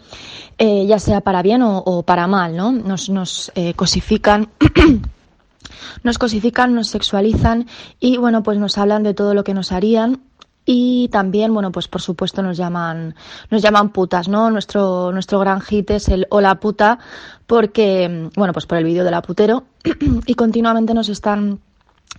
Eh, ya sea para bien o, para mal, ¿no? Nos, nos eh, cosifican. nos cosifican, nos sexualizan y bueno, pues nos hablan de todo lo que nos harían y también, bueno, pues por supuesto nos llaman, nos llaman putas, ¿no? Nuestro, nuestro gran hit es el hola puta, porque, bueno, pues por el vídeo de la putero, y continuamente nos están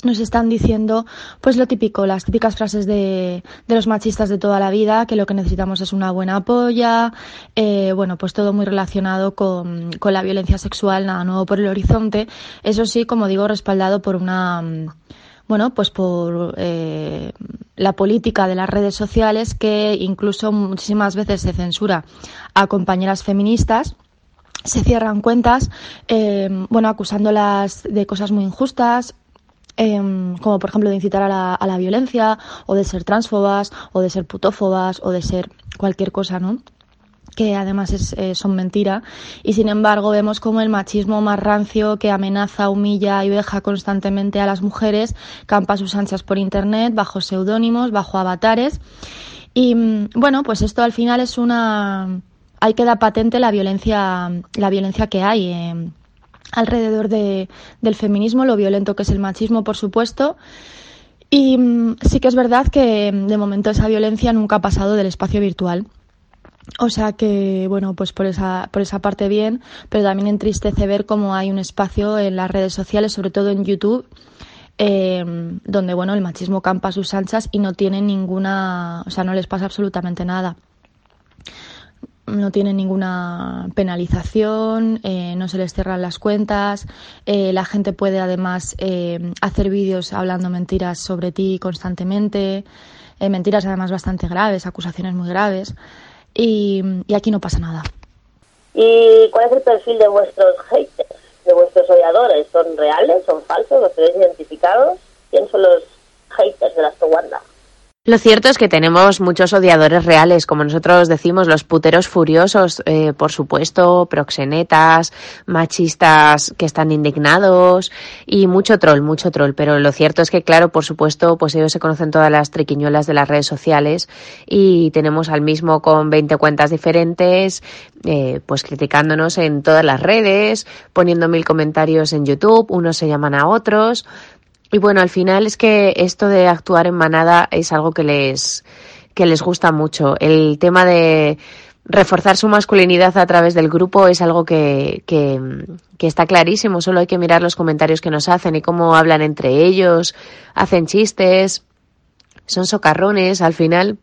nos están diciendo pues lo típico, las típicas frases de, de, los machistas de toda la vida, que lo que necesitamos es una buena polla, eh, bueno, pues todo muy relacionado con, con la violencia sexual, nada nuevo por el horizonte, eso sí, como digo, respaldado por una bueno, pues por eh, la política de las redes sociales que incluso muchísimas veces se censura a compañeras feministas se cierran cuentas, eh, bueno, acusándolas de cosas muy injustas, eh, como por ejemplo de incitar a la, a la, violencia, o de ser transfobas, o de ser putófobas, o de ser cualquier cosa, ¿no? Que además es, eh, son mentira, y sin embargo vemos como el machismo más rancio que amenaza, humilla y veja constantemente a las mujeres campa sus anchas por internet, bajo seudónimos, bajo avatares. Y mm, bueno, pues esto al final es una. Ahí queda patente la violencia, la violencia que hay. Eh, alrededor de, del feminismo, lo violento que es el machismo, por supuesto. Y mm, sí que es verdad que de momento esa violencia nunca ha pasado del espacio virtual. O sea que, bueno, pues por esa, por esa parte bien, pero también entristece ver cómo hay un espacio en las redes sociales, sobre todo en YouTube, eh, donde, bueno, el machismo campa a sus anchas y no tienen ninguna, o sea, no les pasa absolutamente nada. No tienen ninguna penalización, eh, no se les cierran las cuentas, eh, la gente puede además hacer vídeos hablando mentiras sobre ti constantemente, mentiras además bastante graves, acusaciones muy graves y, aquí no pasa nada. ¿Y cuál es el perfil de vuestros haters, de vuestros odiadores? ¿Son reales? ¿Son falsos? ¿Los tenéis identificados? ¿Quién son los haters de la Towanda? Lo cierto es que tenemos muchos odiadores reales, como nosotros decimos, los puteros furiosos, eh, por supuesto, proxenetas, machistas que están indignados y mucho troll, mucho troll. Pero lo cierto es que, claro, por supuesto, pues ellos se conocen todas las triquiñuelas de las redes sociales y tenemos al mismo con 20 cuentas diferentes, eh, pues criticándonos en todas las redes, poniendo mil comentarios en YouTube, unos se llaman a otros. Y bueno, al final es que esto de actuar en manada es algo que les, que les gusta mucho. El tema de reforzar su masculinidad a través del grupo es algo que, que, que, está clarísimo. Solo hay que mirar los comentarios que nos hacen y cómo hablan entre ellos, hacen chistes. son socarrones, al final.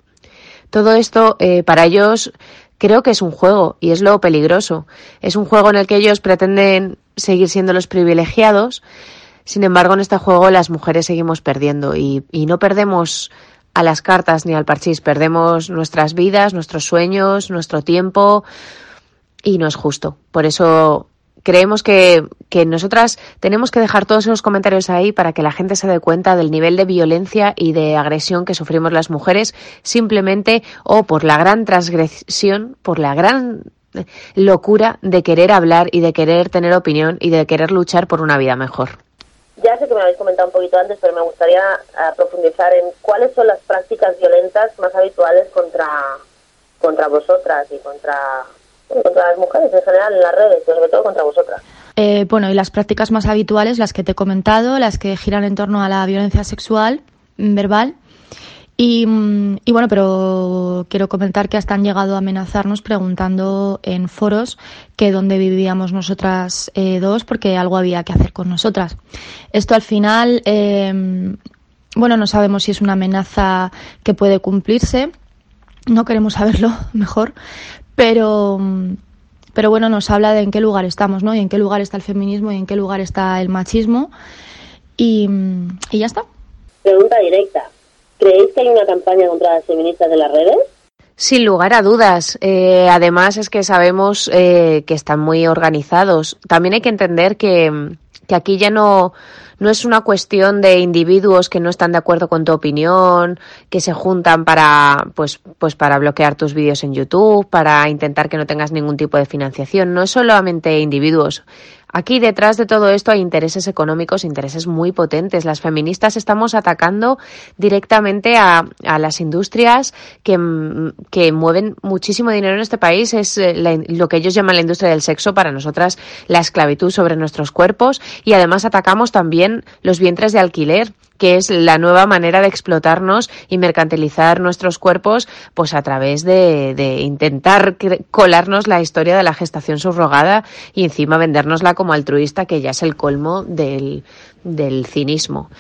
Todo esto eh, para ellos creo que es un juego y es lo peligroso. Es un juego en el que ellos pretenden seguir siendo los privilegiados. Sin embargo, en este juego las mujeres seguimos perdiendo y, y no perdemos a las cartas ni al parchís, perdemos nuestras vidas, nuestros sueños, nuestro tiempo y no es justo. Por eso creemos que, que, nosotras tenemos que dejar todos esos comentarios ahí para que la gente se dé cuenta del nivel de violencia y de agresión que sufrimos las mujeres simplemente o por la gran transgresión, por la gran locura de querer hablar y de querer tener opinión y de querer luchar por una vida mejor. Ya sé que me habéis comentado un poquito antes, pero me gustaría uh, profundizar en cuáles son las prácticas violentas más habituales contra, contra vosotras y contra contra las mujeres en general en las redes, pero sobre todo contra vosotras. Eh, bueno, y las prácticas más habituales, las que te he comentado, las que giran en torno a la violencia sexual, mm, verbal. Y, mm, y, bueno, pero quiero comentar que hasta han llegado a amenazarnos preguntando en foros que dónde vivíamos nosotras eh, dos porque algo había que hacer con nosotras. Esto al final, eh, bueno, no sabemos si es una amenaza que puede cumplirse. No queremos saberlo mejor, pero, pero bueno, nos habla de en qué lugar estamos, ¿no? Y en qué lugar está el feminismo y en qué lugar está el machismo. Y, y ya está. Pregunta directa. ¿Creéis que hay una campaña contra las feministas de las redes? Sin lugar a dudas. Eh, además es que sabemos eh, que están muy organizados. También hay que entender que, que aquí ya no, no es una cuestión de individuos que no están de acuerdo con tu opinión, que se juntan para, pues, pues para bloquear tus vídeos en YouTube, para intentar que no tengas ningún tipo de financiación. No es solamente individuos. Aquí detrás de todo esto hay intereses económicos, intereses muy potentes. Las feministas estamos atacando directamente a, a las industrias que, que, mueven muchísimo dinero en este país. Es eh, la, lo que ellos llaman la industria del sexo, para nosotras la esclavitud sobre nuestros cuerpos. Y además atacamos también los vientres de alquiler que es la nueva manera de explotarnos y mercantilizar nuestros cuerpos, pues a través de, de intentar colarnos la historia de la gestación subrogada y encima vendérnosla como altruista, que ya es el colmo del, del cinismo.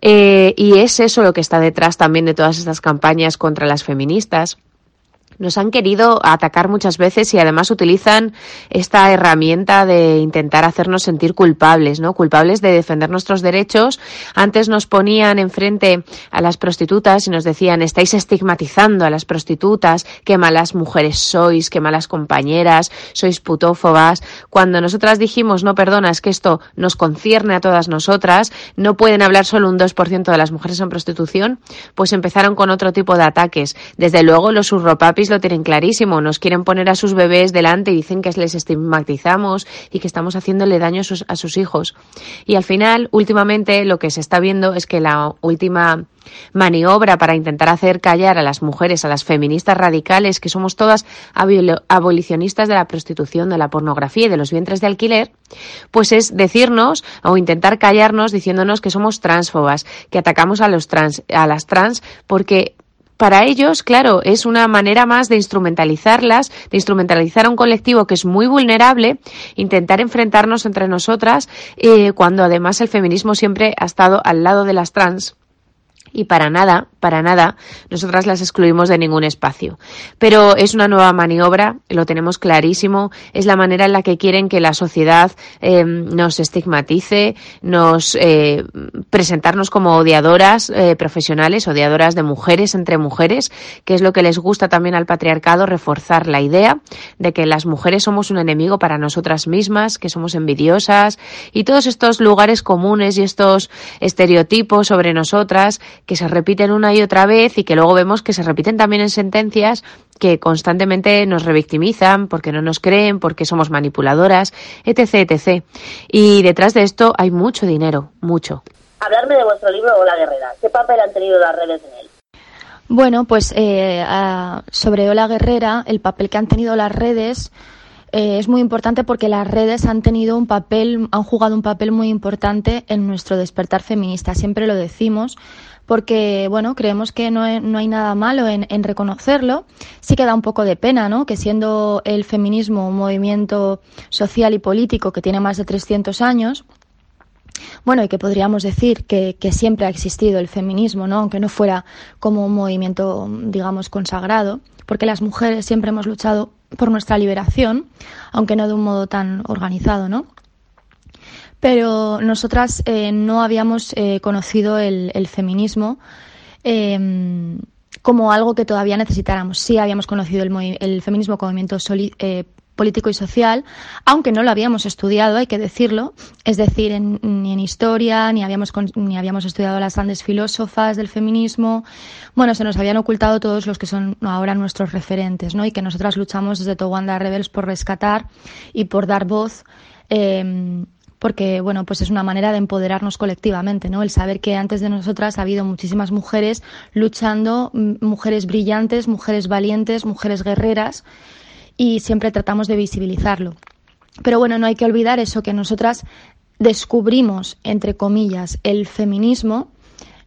Eh, y es eso lo que está detrás también de todas estas campañas contra las feministas nos han querido atacar muchas veces y además utilizan esta herramienta de intentar hacernos sentir culpables, ¿no? Culpables de defender nuestros derechos. Antes nos ponían enfrente a las prostitutas y nos decían, estáis estigmatizando a las prostitutas, qué malas mujeres sois, qué malas compañeras, sois putófobas. Cuando nosotras dijimos, no, perdona, es que esto nos concierne a todas nosotras, no pueden hablar solo un 2% de las mujeres en prostitución, pues empezaron con otro tipo de ataques. Desde luego los lo tienen clarísimo, nos quieren poner a sus bebés delante y dicen que les estigmatizamos y que estamos haciéndole daño a sus, a sus hijos. Y al final, últimamente, lo que se está viendo es que la última maniobra para intentar hacer callar a las mujeres, a las feministas radicales, que somos todas abolicionistas de la prostitución, de la pornografía y de los vientres de alquiler, pues es decirnos o intentar callarnos diciéndonos que somos transfobas, que atacamos a los trans, a las trans porque para ellos, claro, es una manera más de instrumentalizarlas, de instrumentalizar a un colectivo que es muy vulnerable, intentar enfrentarnos entre nosotras, eh, cuando además el feminismo siempre ha estado al lado de las trans y para nada, para nada, nosotras las excluimos de ningún espacio. Pero es una nueva maniobra, lo tenemos clarísimo, es la manera en la que quieren que la sociedad eh, nos estigmatice, nos eh, presentarnos como odiadoras eh, profesionales, odiadoras de mujeres entre mujeres, que es lo que les gusta también al patriarcado, reforzar la idea de que las mujeres somos un enemigo para nosotras mismas, que somos envidiosas y todos estos lugares comunes y estos estereotipos sobre nosotras que se repiten una y otra vez y que luego vemos que se repiten también en sentencias que constantemente nos revictimizan porque no nos creen, porque somos manipuladoras, etc, etc. Y detrás de esto hay mucho dinero, mucho. Hablarme de vuestro libro Ola Guerrera. ¿Qué papel han tenido las redes en él? Bueno, pues eh, sobre Ola Guerrera, el papel que han tenido las redes eh, es muy importante porque las redes han tenido un papel, han jugado un papel muy importante en nuestro despertar feminista. Siempre lo decimos porque, bueno, creemos que no no hay nada malo en, en, reconocerlo. Sí que da un poco de pena, ¿no? Que siendo el feminismo un movimiento social y político que tiene más de 300 años, bueno, y que podríamos decir que, que, siempre ha existido el feminismo, ¿no? Aunque no fuera como un movimiento, digamos, consagrado, porque las mujeres siempre hemos luchado por nuestra liberación, aunque no de un modo tan organizado, ¿no? Pero nosotras eh, no habíamos eh, conocido el, el feminismo eh, como algo que todavía necesitáramos. Sí habíamos conocido el, el feminismo como movimiento soli, eh, político y social, aunque no lo habíamos estudiado, hay que decirlo, es decir, en, ni en historia, ni habíamos, ni habíamos estudiado las grandes filósofas del feminismo. Bueno, se nos habían ocultado todos los que son ahora nuestros referentes, ¿no? Y que nosotras luchamos desde Towanda Rebels por rescatar y por dar voz. Eh, porque bueno, pues es una manera de empoderarnos colectivamente, ¿no? El saber que antes de nosotras ha habido muchísimas mujeres luchando, mujeres brillantes, mujeres valientes, mujeres guerreras y siempre tratamos de visibilizarlo. Pero bueno, no hay que olvidar eso que nosotras descubrimos, entre comillas, el feminismo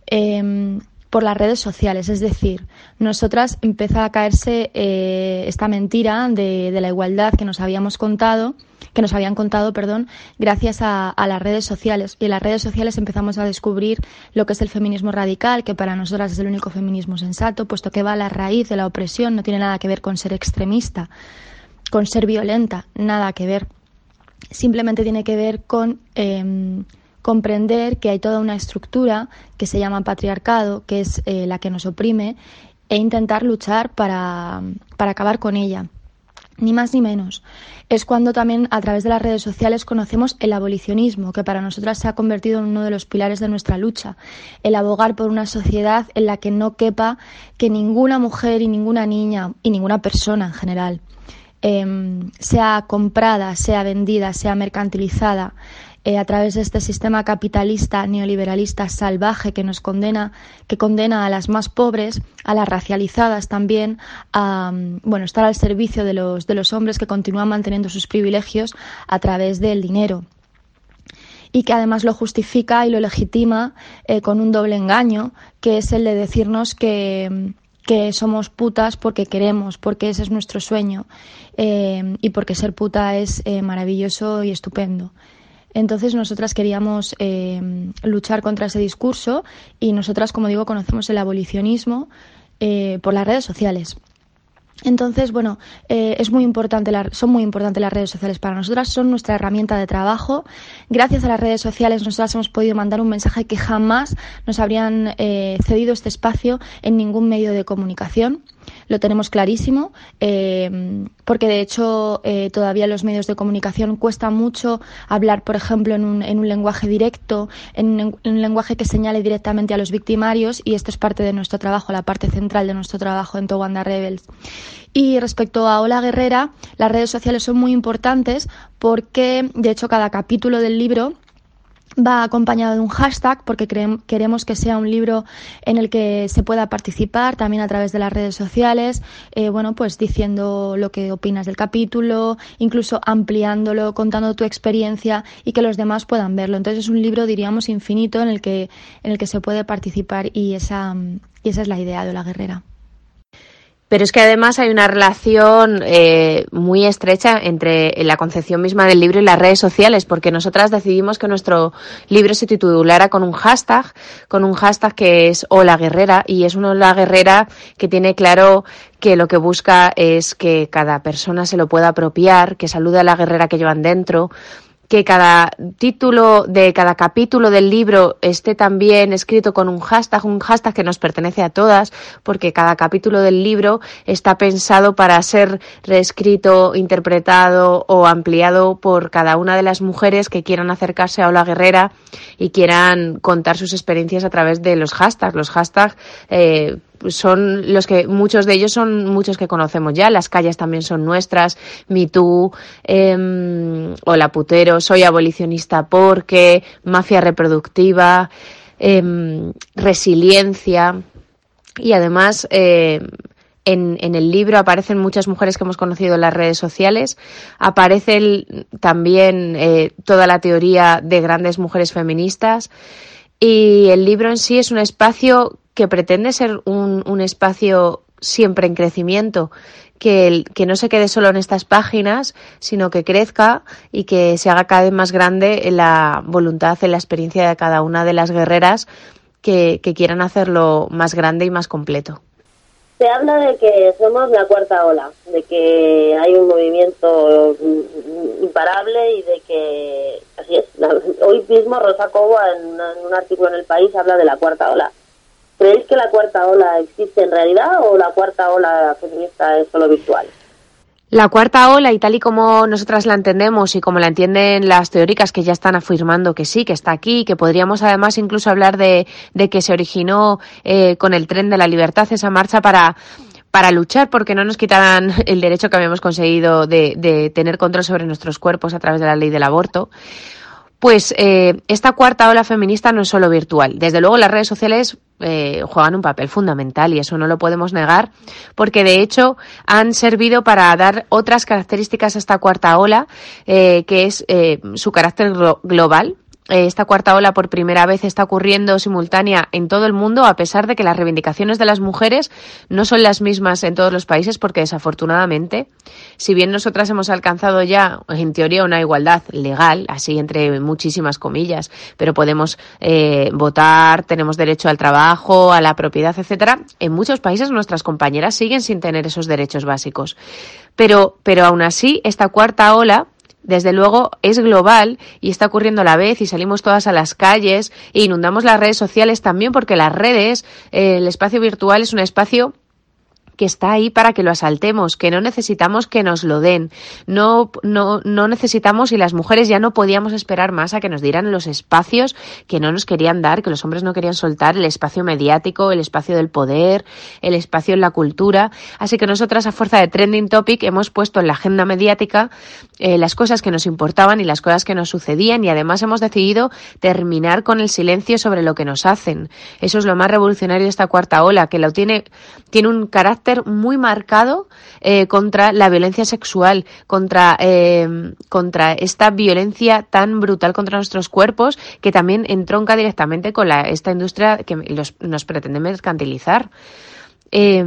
eh, por las redes sociales. Es decir, nosotras empieza a caerse eh, esta mentira de, la igualdad que nos habíamos contado, que nos habían contado, perdón, gracias a, las redes sociales. Y en las redes sociales empezamos a descubrir lo que es el feminismo radical, que para nosotras es el único feminismo sensato, puesto que va a la raíz de la opresión, no tiene nada que ver con ser extremista, con ser violenta, nada que ver. Simplemente tiene que ver con eh, comprender que hay toda una estructura que se llama patriarcado, que es eh, la que nos oprime, e intentar luchar para, para acabar con ella. Ni más ni menos. Es cuando también a través de las redes sociales conocemos el abolicionismo, que para nosotras se ha convertido en uno de los pilares de nuestra lucha. El abogar por una sociedad en la que no quepa que ninguna mujer y ninguna niña y ninguna persona en general eh, sea comprada, sea vendida, sea mercantilizada, eh, a través de este sistema capitalista neoliberalista salvaje que nos condena, que condena a las más pobres, a las racializadas también, a bueno, estar al servicio de los, de los hombres que continúan manteniendo sus privilegios a través del dinero y que además lo justifica y lo legitima eh, con un doble engaño, que es el de decirnos que, que somos putas porque queremos, porque ese es nuestro sueño eh, y porque ser puta es maravilloso y estupendo. Entonces nosotras queríamos eh, luchar contra ese discurso y nosotras, como digo, conocemos el abolicionismo eh, por las redes sociales. Entonces, bueno, eh, es muy importante la, son muy importantes las redes sociales para nosotras, son nuestra herramienta de trabajo. Gracias a las redes sociales nosotras hemos podido mandar un mensaje que jamás nos habrían eh, cedido este espacio en ningún medio de comunicación lo tenemos clarísimo, eh, porque de hecho eh, todavía los medios de comunicación cuesta mucho hablar, por ejemplo, en un, en un lenguaje directo, en un, en un, lenguaje que señale directamente a los victimarios, y esto es parte de nuestro trabajo, la parte central de nuestro trabajo en Towanda Rebels. Y respecto a Ola Guerrera, las redes sociales son muy importantes porque, de hecho, cada capítulo del libro va acompañado de un hashtag porque queremos que sea un libro en el que se pueda participar también a través de las redes sociales, eh, bueno, pues diciendo lo que opinas del capítulo, incluso ampliándolo, contando tu experiencia y que los demás puedan verlo. Entonces es un libro, diríamos, infinito en el que, en el que se puede participar y esa, y esa es la idea de la guerrera. Pero es que además hay una relación eh, muy estrecha entre la concepción misma del libro y las redes sociales, porque nosotras decidimos que nuestro libro se titulara con un hashtag, con un hashtag que es Hola Guerrera, y es una Hola Guerrera que tiene claro que lo que busca es que cada persona se lo pueda apropiar, que salude a la guerrera que llevan dentro, que cada título de cada capítulo del libro esté también escrito con un hashtag, un hashtag que nos pertenece a todas, porque cada capítulo del libro está pensado para ser reescrito, interpretado o ampliado por cada una de las mujeres que quieran acercarse a Ola Guerrera y quieran contar sus experiencias a través de los hashtags. Los hashtags eh, son los que muchos de ellos son muchos que conocemos ya las calles también son nuestras Me Too eh, hola putero soy abolicionista porque mafia reproductiva eh, resiliencia. Y además eh, en, en, el libro aparecen muchas mujeres que hemos conocido en las redes sociales, aparece también eh, toda la teoría de grandes mujeres feministas. Y el libro en sí es un espacio que pretende ser un, un espacio siempre en crecimiento, que, que no se quede solo en estas páginas, sino que crezca y que se haga cada vez más grande la voluntad, en la experiencia de cada una de las guerreras que, que quieran hacerlo más grande y más completo. Se habla de que somos la cuarta ola, de que hay un movimiento imparable y de que, así es, hoy mismo Rosa Cobo en, un artículo en El País habla de la cuarta ola. ¿Creéis que la cuarta ola existe en realidad o la cuarta ola feminista es solo virtual? La cuarta ola, y tal y como nosotras la entendemos y como la entienden las teóricas que ya están afirmando que sí, que está aquí, que podríamos además incluso hablar de, que se originó eh, con el tren de la libertad esa marcha para para luchar porque no nos quitaran el derecho que habíamos conseguido de, de tener control sobre nuestros cuerpos a través de la ley del aborto. Pues eh, esta cuarta ola feminista no es solo virtual. Desde luego las redes sociales eh, juegan un papel fundamental y eso no lo podemos negar porque de hecho han servido para dar otras características a esta cuarta ola eh, que es su carácter global esta cuarta ola por primera vez está ocurriendo simultánea en todo el mundo, a pesar de que las reivindicaciones de las mujeres no son las mismas en todos los países, porque desafortunadamente, si bien nosotras hemos alcanzado ya, en teoría, una igualdad legal, así entre muchísimas comillas, pero podemos eh, votar, tenemos derecho al trabajo, a la propiedad, etcétera, en muchos países nuestras compañeras siguen sin tener esos derechos básicos. Pero, pero aún así, esta cuarta ola desde luego es global y está ocurriendo a la vez y salimos todas a las calles e inundamos las redes sociales también porque las redes, eh, el espacio virtual es un espacio que está ahí para que lo asaltemos, que no necesitamos que nos lo den, no, no, no necesitamos y las mujeres ya no podíamos esperar más a que nos dieran los espacios que no nos querían dar, que los hombres no querían soltar, el espacio mediático, el espacio del poder, el espacio en la cultura. Así que nosotras a fuerza de trending topic hemos puesto en la agenda mediática eh, las cosas que nos importaban y las cosas que nos sucedían y además hemos decidido terminar con el silencio sobre lo que nos hacen. Eso es lo más revolucionario de esta cuarta ola, que lo tiene, tiene un carácter muy marcado eh, contra la violencia sexual, contra, eh, contra esta violencia tan brutal contra nuestros cuerpos que también entronca directamente con la, esta industria que nos pretende mercantilizar. Eh,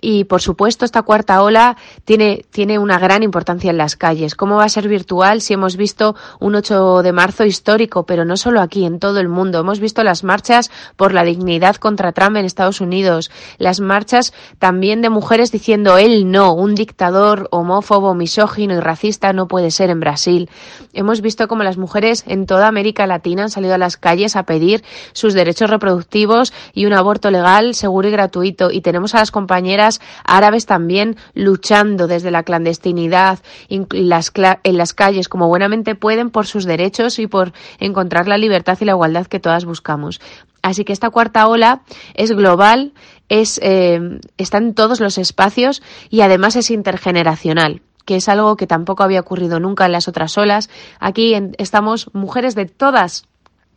y por supuesto, esta cuarta ola tiene, tiene una gran importancia en las calles. ¿Cómo va a ser virtual si hemos visto un 8 de marzo histórico, pero no solo aquí, en todo el mundo? Hemos visto las marchas por la dignidad contra Trump en Estados Unidos, las marchas también de mujeres diciendo él no, un dictador homófobo, misógino y racista no puede ser en Brasil. Hemos visto cómo las mujeres en toda América Latina han salido a las calles a pedir sus derechos reproductivos y un aborto legal, seguro y gratuito. Y tenemos a las compañeras árabes también luchando desde la clandestinidad en las, en las calles como buenamente pueden por sus derechos y por encontrar la libertad y la igualdad que todas buscamos. Así que esta cuarta ola es global, es, eh, está en todos los espacios y además es intergeneracional que es algo que tampoco había ocurrido nunca en las otras olas. Aquí estamos mujeres de todas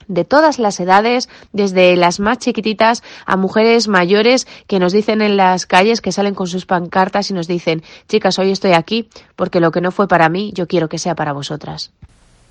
de todas las edades, desde las más chiquititas a mujeres mayores que nos dicen en las calles que salen con sus pancartas y nos dicen, chicas, hoy estoy aquí porque lo que no fue para mí, yo quiero que sea para vosotras.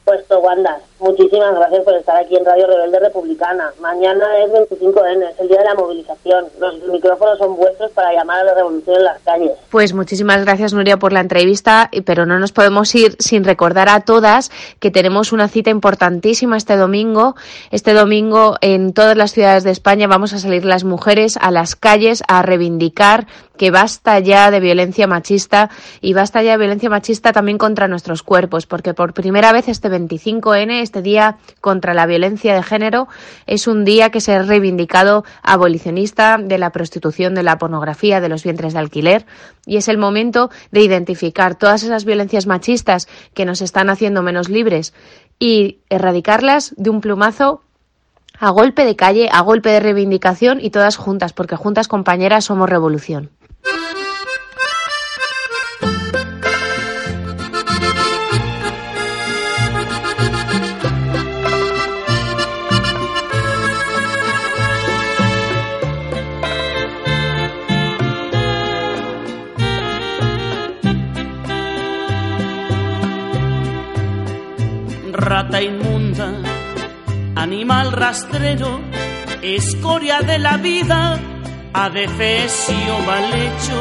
Puesto, Wanda, muchísimas gracias por estar aquí en Radio Rebelde Republicana. Mañana es 25N, es el día de la movilización. Los micrófonos son vuestros para llamar a la revolución en las calles. Pues muchísimas gracias, Nuria, por la entrevista, pero no nos podemos ir sin recordar a todas que tenemos una cita importantísima este domingo. Este domingo en todas las ciudades de España vamos a salir las mujeres a las calles a reivindicar que basta ya de violencia machista y basta ya de violencia machista también contra nuestros cuerpos, porque por primera vez este 25N, este día contra la violencia de género, es un día que se ha reivindicado abolicionista de la prostitución, de la pornografía, de los vientres de alquiler, y es el momento de identificar todas esas violencias machistas que nos están haciendo menos libres y erradicarlas de un plumazo a golpe de calle, a golpe de reivindicación y todas juntas, porque juntas compañeras somos revolución. Rata inmunda, animal rastrero, escoria de la vida, adefesio mal hecho.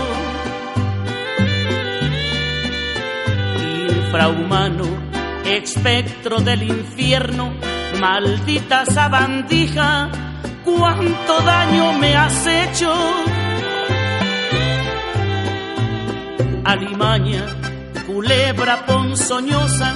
infrahumano, espectro del infierno, maldita sabandija, cuánto daño me has hecho. Alimaña, culebra ponzoñosa,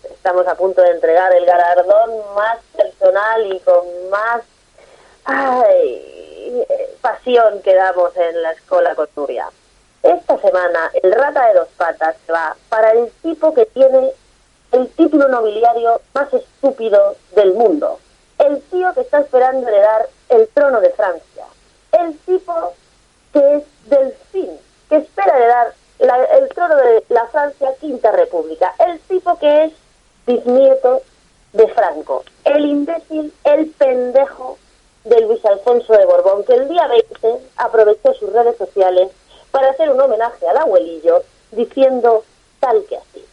Estamos a punto de entregar el galardón más personal y con más ay, pasión que damos en la escuela Costuria. Esta semana el rata de dos patas va para el tipo que tiene el título nobiliario más estúpido del mundo. El tío que está esperando heredar el trono de Francia. El tipo que es delfín, que espera heredar la- el trono de la Francia Quinta República. El tipo que es bisnieto de Franco. El imbécil, el pendejo de Luis Alfonso de Borbón, que el día 20 aprovechó sus redes sociales para hacer un homenaje al abuelillo diciendo tal que así.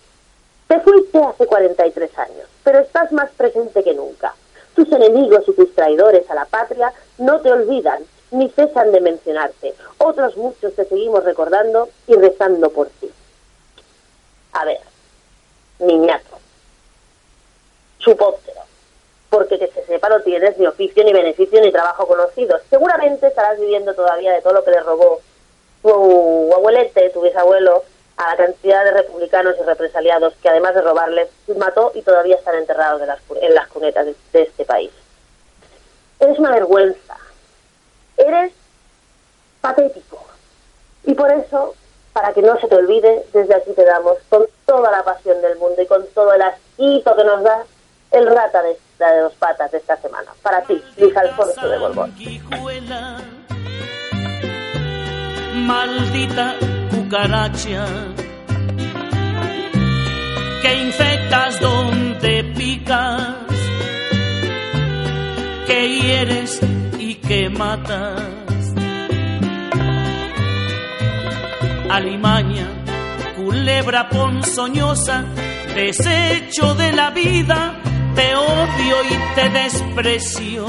Te fuiste hace 43 años, pero estás más presente que nunca. Tus enemigos y tus traidores a la patria no te olvidan ni cesan de mencionarte. Otros muchos te seguimos recordando y rezando por ti. A ver, niñato, chupóptero, porque que se sepa no tienes ni oficio, ni beneficio, ni trabajo conocido. Seguramente estarás viviendo todavía de todo lo que le robó tu abuelete, tu bisabuelo, a la cantidad de republicanos y represaliados que además de robarles, mató y todavía están enterrados de las en las cunetas de, de este país. Eres una vergüenza. Eres patético. Y por eso, para que no se te olvide, desde aquí te damos con toda la pasión del mundo y con todo el asquito que nos da el rata de, la de dos patas de esta semana. Para ti, Luis Alfonso de Borbón. maldita cucaracha, que infectas donde picas, que hieres y que matas. Alimaña, culebra ponzoñosa, desecho de la vida, te odio y te desprecio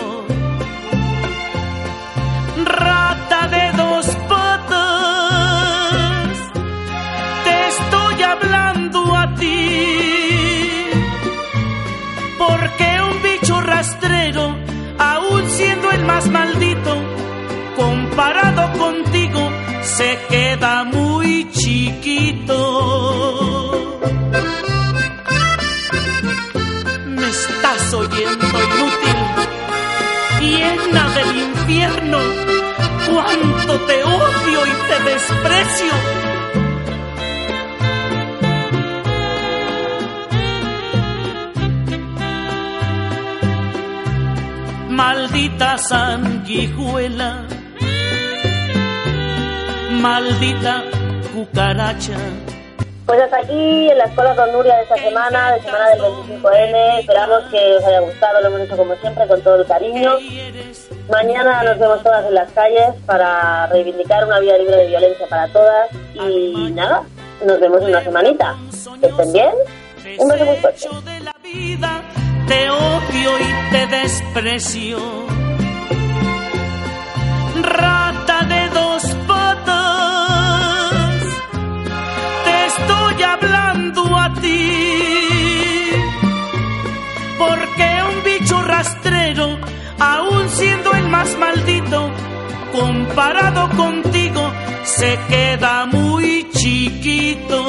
rata de dos patas, te estoy hablando a ti, porque un bicho rastrero, aún siendo el más maldito, comparado contigo, se queda muy chiquito. Oyendo inútil llena del infierno, cuánto te odio y te desprecio. Maldita sanguijuela, maldita cucaracha. Pues hasta aquí en la Escuela con Nuria de esta semana, de semana del 25N. Esperamos que os haya gustado, lo hemos hecho como siempre, con todo el cariño. Mañana nos vemos todas en las calles para reivindicar una vida libre de violencia para todas. Y nada, nos vemos en una semanita. Que estén bien. Un beso muy fuerte. Te odio y te desprecio. Rata de dos hablando a ti. Porque un bicho rastrero, aún siendo el más maldito, comparado contigo, se queda muy chiquito.